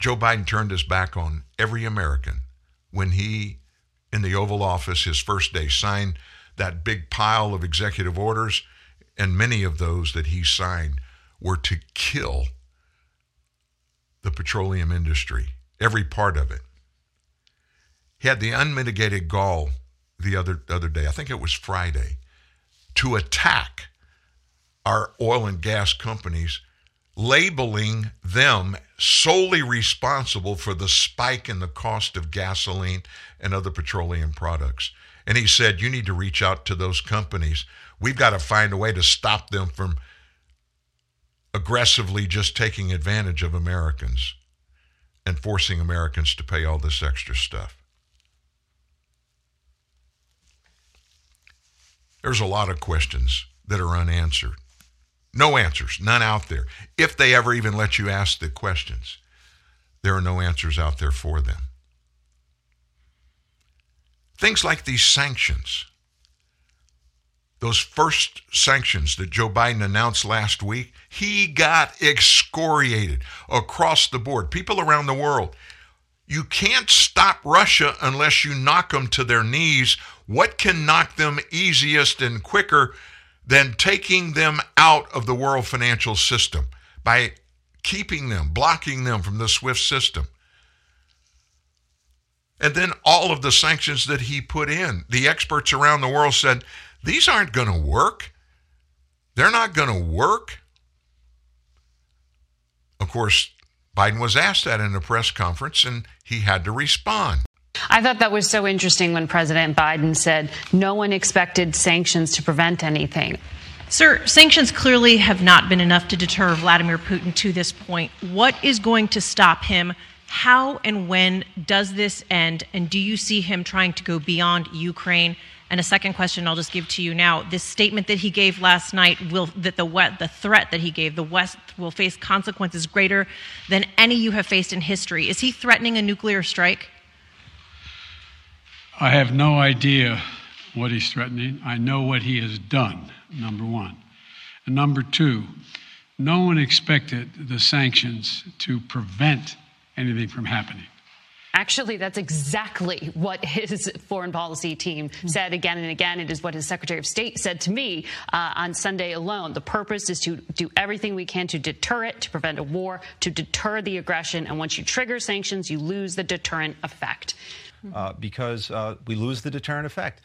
Joe Biden turned his back on every American when he, in the Oval Office, his first day, signed that big pile of executive orders, and many of those that he signed were to kill the petroleum industry, every part of it. He had the unmitigated gall the other other day, I think it was Friday, to attack our oil and gas companies, labeling them solely responsible for the spike in the cost of gasoline and other petroleum products. And he said, You need to reach out to those companies. We've got to find a way to stop them from aggressively just taking advantage of Americans and forcing Americans to pay all this extra stuff. There's a lot of questions that are unanswered. No answers, none out there. If they ever even let you ask the questions, there are no answers out there for them. Things like these sanctions, those first sanctions that Joe Biden announced last week, he got excoriated across the board. People around the world, you can't stop Russia unless you knock them to their knees. What can knock them easiest and quicker than taking them out of the world financial system by keeping them, blocking them from the SWIFT system? And then all of the sanctions that he put in. The experts around the world said, these aren't going to work. They're not going to work. Of course, Biden was asked that in a press conference and he had to respond. I thought that was so interesting when President Biden said no one expected sanctions to prevent anything. Sir, sanctions clearly have not been enough to deter Vladimir Putin to this point. What is going to stop him? How and when does this end? And do you see him trying to go beyond Ukraine? And a second question I'll just give to you now. This statement that he gave last night will that the the threat that he gave, the West will face consequences greater than any you have faced in history. Is he threatening a nuclear strike? I have no idea what he's threatening. I know what he has done, number one. And number two, no one expected the sanctions to prevent anything from happening. Actually, that's exactly what his foreign policy team said again and again. It is what his Secretary of State said to me uh, on Sunday alone. The purpose is to do everything we can to deter it, to prevent a war, to deter the aggression. And once you trigger sanctions, you lose the deterrent effect. Uh, because uh, we lose the deterrent effect.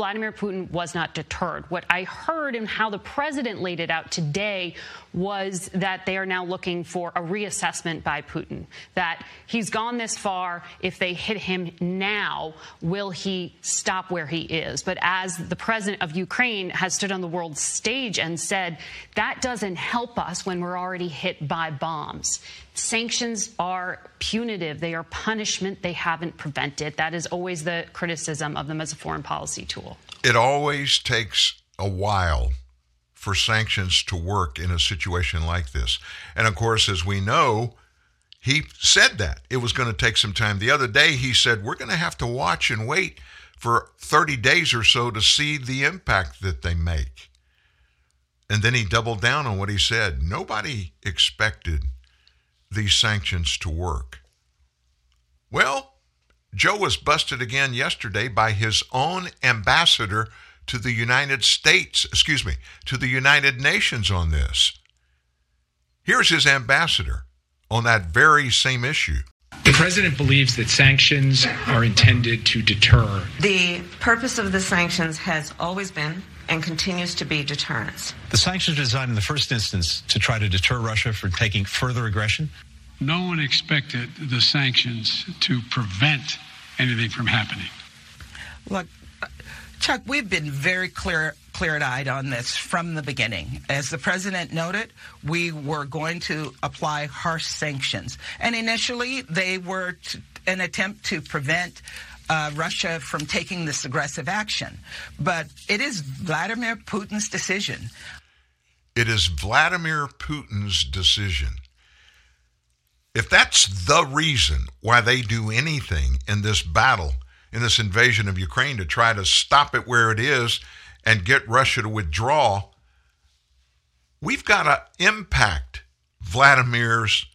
Vladimir Putin was not deterred. What I heard and how the president laid it out today was that they are now looking for a reassessment by Putin. That he's gone this far. If they hit him now, will he stop where he is? But as the president of Ukraine has stood on the world stage and said, that doesn't help us when we're already hit by bombs. Sanctions are punitive. They are punishment. They haven't prevented. That is always the criticism of them as a foreign policy tool. It always takes a while for sanctions to work in a situation like this. And of course, as we know, he said that it was going to take some time. The other day, he said, We're going to have to watch and wait for 30 days or so to see the impact that they make. And then he doubled down on what he said. Nobody expected these sanctions to work. Well, Joe was busted again yesterday by his own ambassador to the United States, excuse me, to the United Nations on this. Here's his ambassador on that very same issue. The president believes that sanctions are intended to deter. The purpose of the sanctions has always been and continues to be deterrence. The sanctions are designed in the first instance to try to deter Russia from taking further aggression. No one expected the sanctions to prevent anything from happening. Look, Chuck, we've been very clear clear-eyed on this from the beginning. As the president noted, we were going to apply harsh sanctions. And initially, they were to, an attempt to prevent uh, Russia from taking this aggressive action. But it is Vladimir Putin's decision. It is Vladimir Putin's decision. If that's the reason why they do anything in this battle, in this invasion of Ukraine to try to stop it where it is and get Russia to withdraw, we've got to impact Vladimir's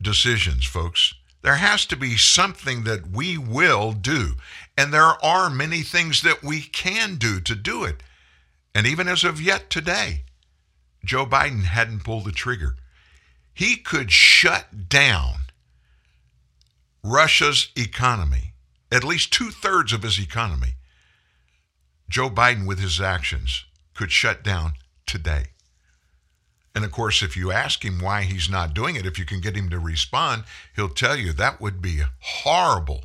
decisions, folks. There has to be something that we will do. And there are many things that we can do to do it. And even as of yet today, Joe Biden hadn't pulled the trigger. He could shut down Russia's economy, at least two thirds of his economy. Joe Biden, with his actions, could shut down today. And of course, if you ask him why he's not doing it, if you can get him to respond, he'll tell you that would be horrible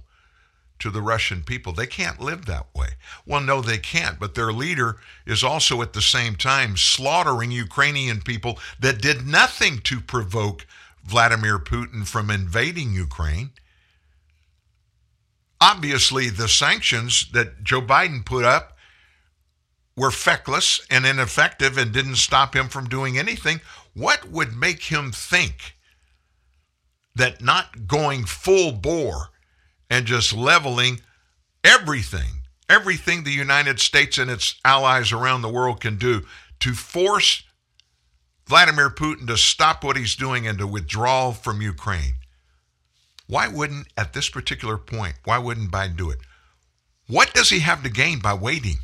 to the Russian people. They can't live that way. Well, no, they can't, but their leader is also at the same time slaughtering Ukrainian people that did nothing to provoke Vladimir Putin from invading Ukraine. Obviously, the sanctions that Joe Biden put up were feckless and ineffective and didn't stop him from doing anything. What would make him think that not going full bore and just leveling everything, everything the United States and its allies around the world can do to force Vladimir Putin to stop what he's doing and to withdraw from Ukraine. Why wouldn't, at this particular point, why wouldn't Biden do it? What does he have to gain by waiting?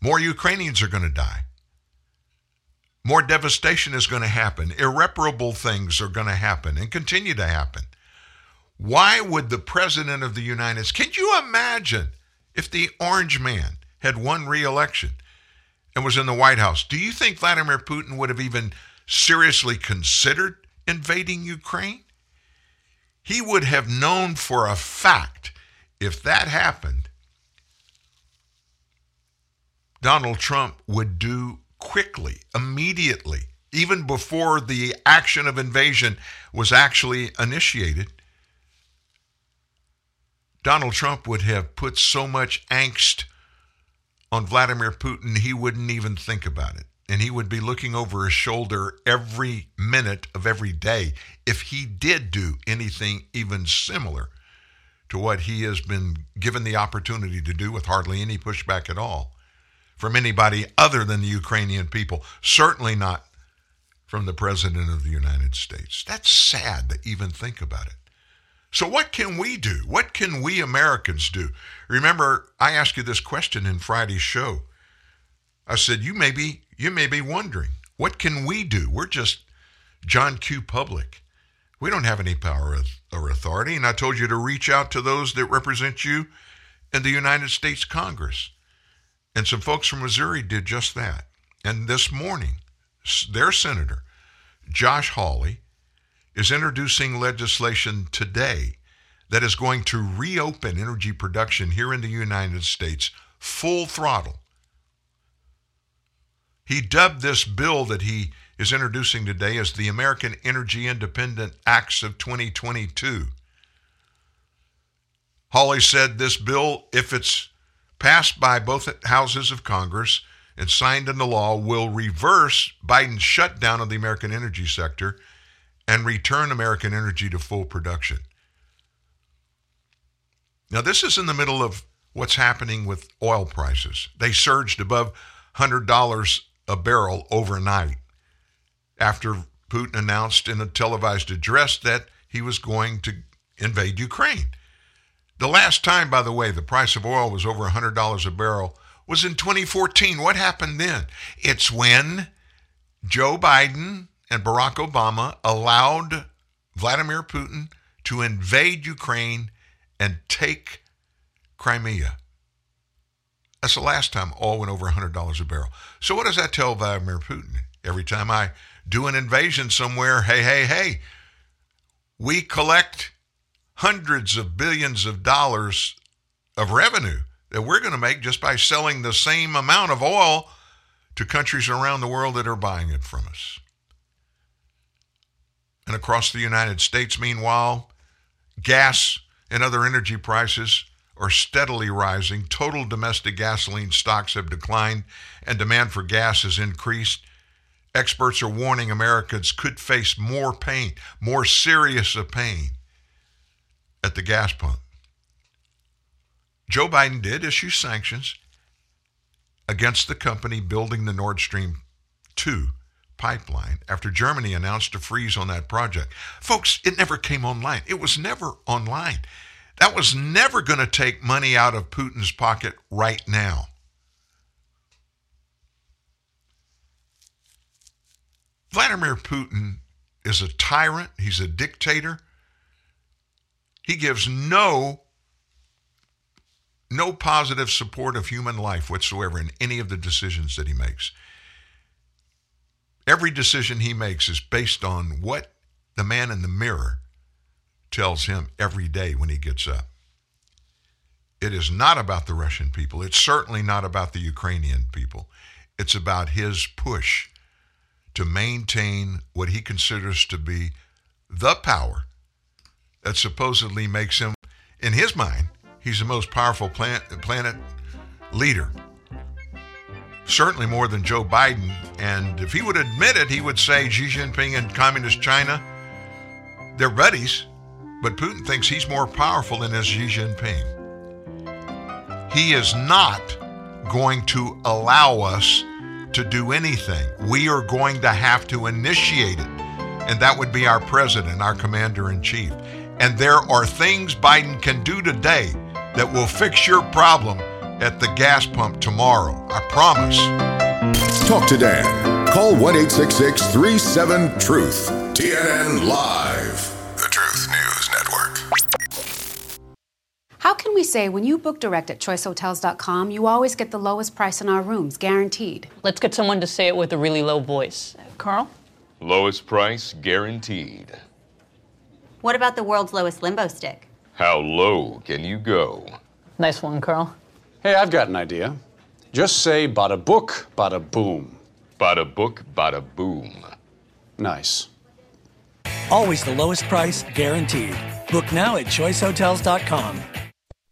More Ukrainians are going to die. More devastation is going to happen. Irreparable things are going to happen and continue to happen. Why would the President of the United States, can you imagine if the Orange Man had won re election and was in the White House? Do you think Vladimir Putin would have even seriously considered invading Ukraine? He would have known for a fact if that happened, Donald Trump would do quickly, immediately, even before the action of invasion was actually initiated. Donald Trump would have put so much angst on Vladimir Putin, he wouldn't even think about it. And he would be looking over his shoulder every minute of every day if he did do anything even similar to what he has been given the opportunity to do with hardly any pushback at all from anybody other than the Ukrainian people, certainly not from the President of the United States. That's sad to even think about it. So, what can we do? What can we Americans do? Remember, I asked you this question in Friday's show. I said, you may be, you may be wondering, what can we do? We're just John Q. Public. We don't have any power or authority. And I told you to reach out to those that represent you in the United States Congress. And some folks from Missouri did just that. And this morning, their senator, Josh Hawley, is introducing legislation today that is going to reopen energy production here in the United States full throttle. He dubbed this bill that he is introducing today as the American Energy Independent Acts of 2022. Hawley said this bill, if it's passed by both houses of Congress and signed into law, will reverse Biden's shutdown of the American energy sector and return American energy to full production. Now, this is in the middle of what's happening with oil prices. They surged above $100 a barrel overnight after Putin announced in a televised address that he was going to invade Ukraine. The last time, by the way, the price of oil was over $100 a barrel was in 2014. What happened then? It's when Joe Biden and Barack Obama allowed Vladimir Putin to invade Ukraine and take Crimea. That's the last time oil went over $100 a barrel. So, what does that tell Vladimir Putin? Every time I do an invasion somewhere, hey, hey, hey, we collect hundreds of billions of dollars of revenue that we're going to make just by selling the same amount of oil to countries around the world that are buying it from us. And across the United States, meanwhile, gas and other energy prices are steadily rising. Total domestic gasoline stocks have declined and demand for gas has increased. Experts are warning Americans could face more pain, more serious a pain at the gas pump. Joe Biden did issue sanctions against the company building the Nord Stream 2 pipeline after Germany announced a freeze on that project. Folks, it never came online. It was never online. That was never going to take money out of Putin's pocket right now. Vladimir Putin is a tyrant, he's a dictator. He gives no no positive support of human life whatsoever in any of the decisions that he makes. Every decision he makes is based on what the man in the mirror tells him every day when he gets up. It is not about the Russian people. It's certainly not about the Ukrainian people. It's about his push to maintain what he considers to be the power that supposedly makes him, in his mind, he's the most powerful planet, planet leader certainly more than Joe Biden. And if he would admit it, he would say Xi Jinping and Communist China, they're buddies, but Putin thinks he's more powerful than is Xi Jinping. He is not going to allow us to do anything. We are going to have to initiate it. And that would be our president, our commander in chief. And there are things Biden can do today that will fix your problem at the gas pump tomorrow. I promise. Talk to Dan. Call 1 37 Truth. TNN Live. The Truth News Network. How can we say when you book direct at choicehotels.com, you always get the lowest price in our rooms, guaranteed? Let's get someone to say it with a really low voice. Carl? Lowest price guaranteed. What about the world's lowest limbo stick? How low can you go? Nice one, Carl. Hey, I've got an idea. Just say bada book, bada boom. Bada book, bada boom. Nice. Always the lowest price, guaranteed. Book now at choicehotels.com.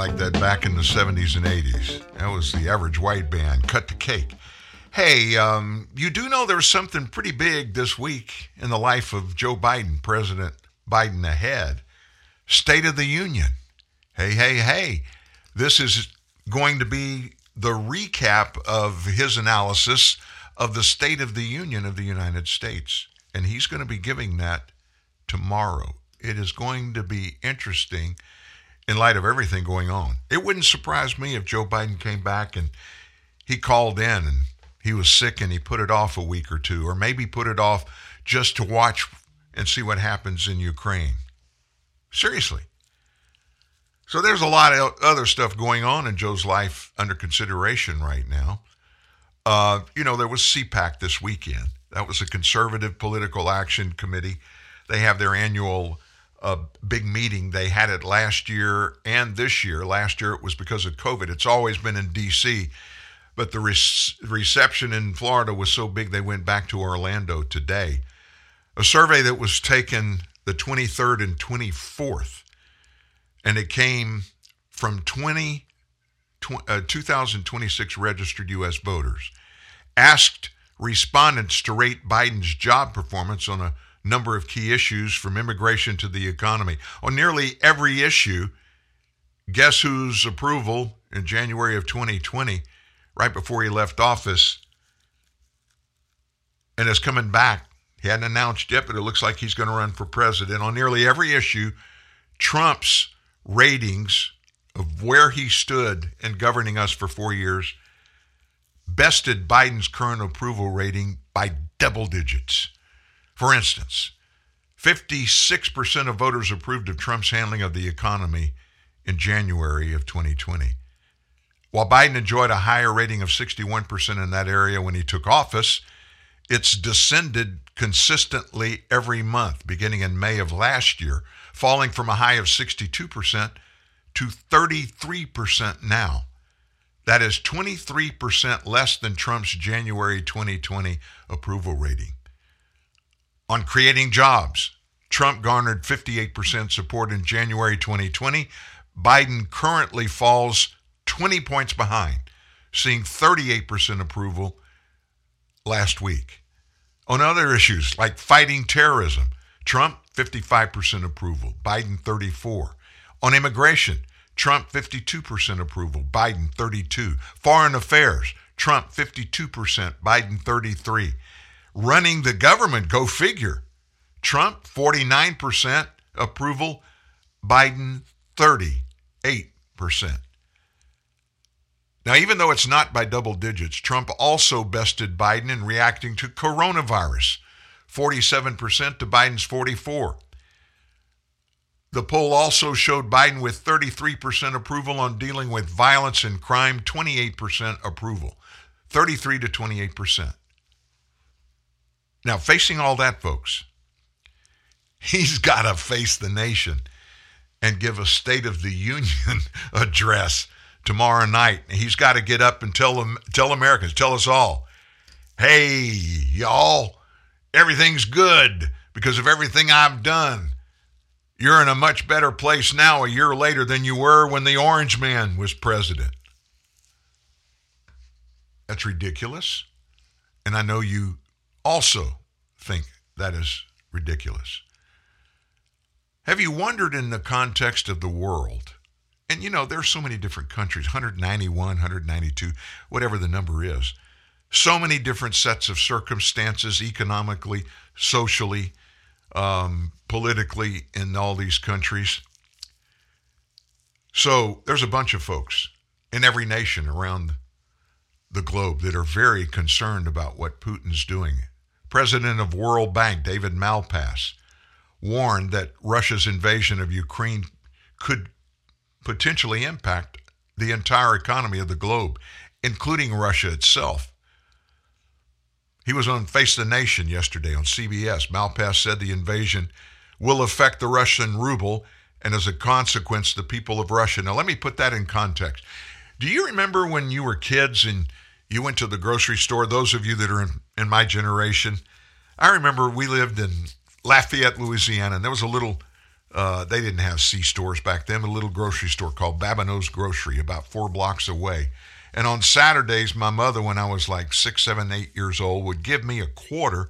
Like that back in the 70s and 80s. That was the average white band, Cut the Cake. Hey, um, you do know there's something pretty big this week in the life of Joe Biden, President Biden ahead. State of the Union. Hey, hey, hey. This is going to be the recap of his analysis of the State of the Union of the United States. And he's going to be giving that tomorrow. It is going to be interesting in light of everything going on. It wouldn't surprise me if Joe Biden came back and he called in and he was sick and he put it off a week or two, or maybe put it off just to watch and see what happens in Ukraine. Seriously. So there's a lot of other stuff going on in Joe's life under consideration right now. Uh, you know, there was CPAC this weekend. That was a conservative political action committee. They have their annual uh, big meeting. They had it last year and this year. Last year it was because of COVID. It's always been in D.C., but the re- reception in Florida was so big they went back to Orlando today. A survey that was taken the 23rd and 24th, and it came from 20, tw- uh, 2026 registered U.S. voters, asked respondents to rate Biden's job performance on a number of key issues from immigration to the economy. On nearly every issue, guess whose approval in January of 2020, right before he left office, and is coming back. He hadn't announced yet, but it looks like he's going to run for president. On nearly every issue, Trump's ratings of where he stood in governing us for four years bested Biden's current approval rating by double digits. For instance, 56% of voters approved of Trump's handling of the economy in January of 2020. While Biden enjoyed a higher rating of 61% in that area when he took office, it's descended consistently every month, beginning in May of last year, falling from a high of 62% to 33% now. That is 23% less than Trump's January 2020 approval rating. On creating jobs, Trump garnered 58% support in January 2020. Biden currently falls 20 points behind, seeing 38% approval last week. On other issues like fighting terrorism, Trump 55% approval, Biden 34. On immigration, Trump 52% approval, Biden 32. Foreign affairs, Trump 52%, Biden 33. Running the government, go figure. Trump 49% approval, Biden 38%. Now, even though it's not by double digits, Trump also bested Biden in reacting to coronavirus, 47% to Biden's 44. The poll also showed Biden with 33% approval on dealing with violence and crime, 28% approval, 33 to 28%. Now, facing all that, folks, he's got to face the nation and give a State of the Union address tomorrow night. He's got to get up and tell them, tell Americans, tell us all, hey, y'all, everything's good because of everything I've done. You're in a much better place now a year later than you were when the Orange Man was president. That's ridiculous. And I know you also think that is ridiculous. Have you wondered in the context of the world? And you know, there's so many different countries 191, 192, whatever the number is. So many different sets of circumstances, economically, socially, um, politically, in all these countries. So there's a bunch of folks in every nation around the globe that are very concerned about what Putin's doing. President of World Bank, David Malpass, warned that Russia's invasion of Ukraine could potentially impact the entire economy of the globe, including Russia itself. He was on Face the Nation yesterday on CBS. Malpass said the invasion will affect the Russian ruble and as a consequence, the people of Russia. Now, let me put that in context. Do you remember when you were kids and you went to the grocery store? Those of you that are in, in my generation, I remember we lived in Lafayette, Louisiana, and there was a little, uh, they didn't have C stores back then, a little grocery store called Babineau's Grocery about four blocks away. And on Saturdays, my mother, when I was like six, seven, eight years old, would give me a quarter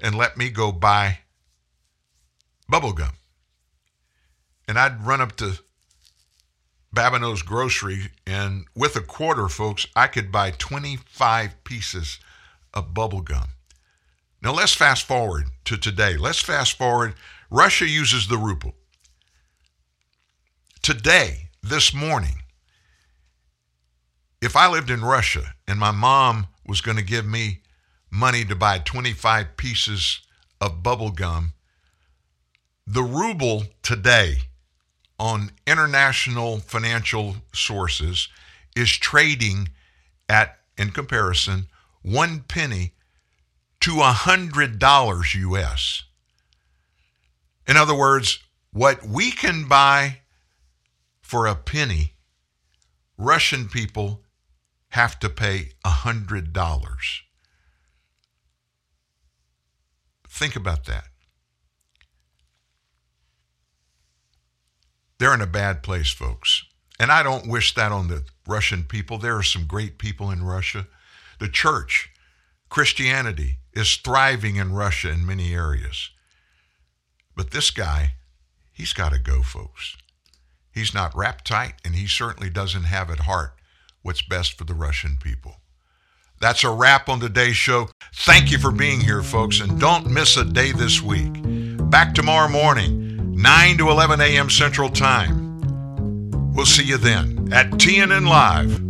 and let me go buy bubble gum. And I'd run up to Babineau's grocery, and with a quarter, folks, I could buy 25 pieces of bubble gum. Now let's fast forward to today. Let's fast forward. Russia uses the ruble. Today, this morning, if I lived in Russia and my mom was going to give me money to buy 25 pieces of bubble gum, the ruble today on international financial sources is trading at, in comparison, one penny to a hundred dollars US. In other words, what we can buy for a penny, Russian people have to pay a hundred dollars. Think about that. They're in a bad place, folks. And I don't wish that on the Russian people. There are some great people in Russia. The church, Christianity, is thriving in Russia in many areas. But this guy, he's got to go, folks. He's not wrapped tight, and he certainly doesn't have at heart what's best for the Russian people. That's a wrap on today's show. Thank you for being here, folks, and don't miss a day this week. Back tomorrow morning. 9 to 11 a.m. Central Time. We'll see you then at TNN Live.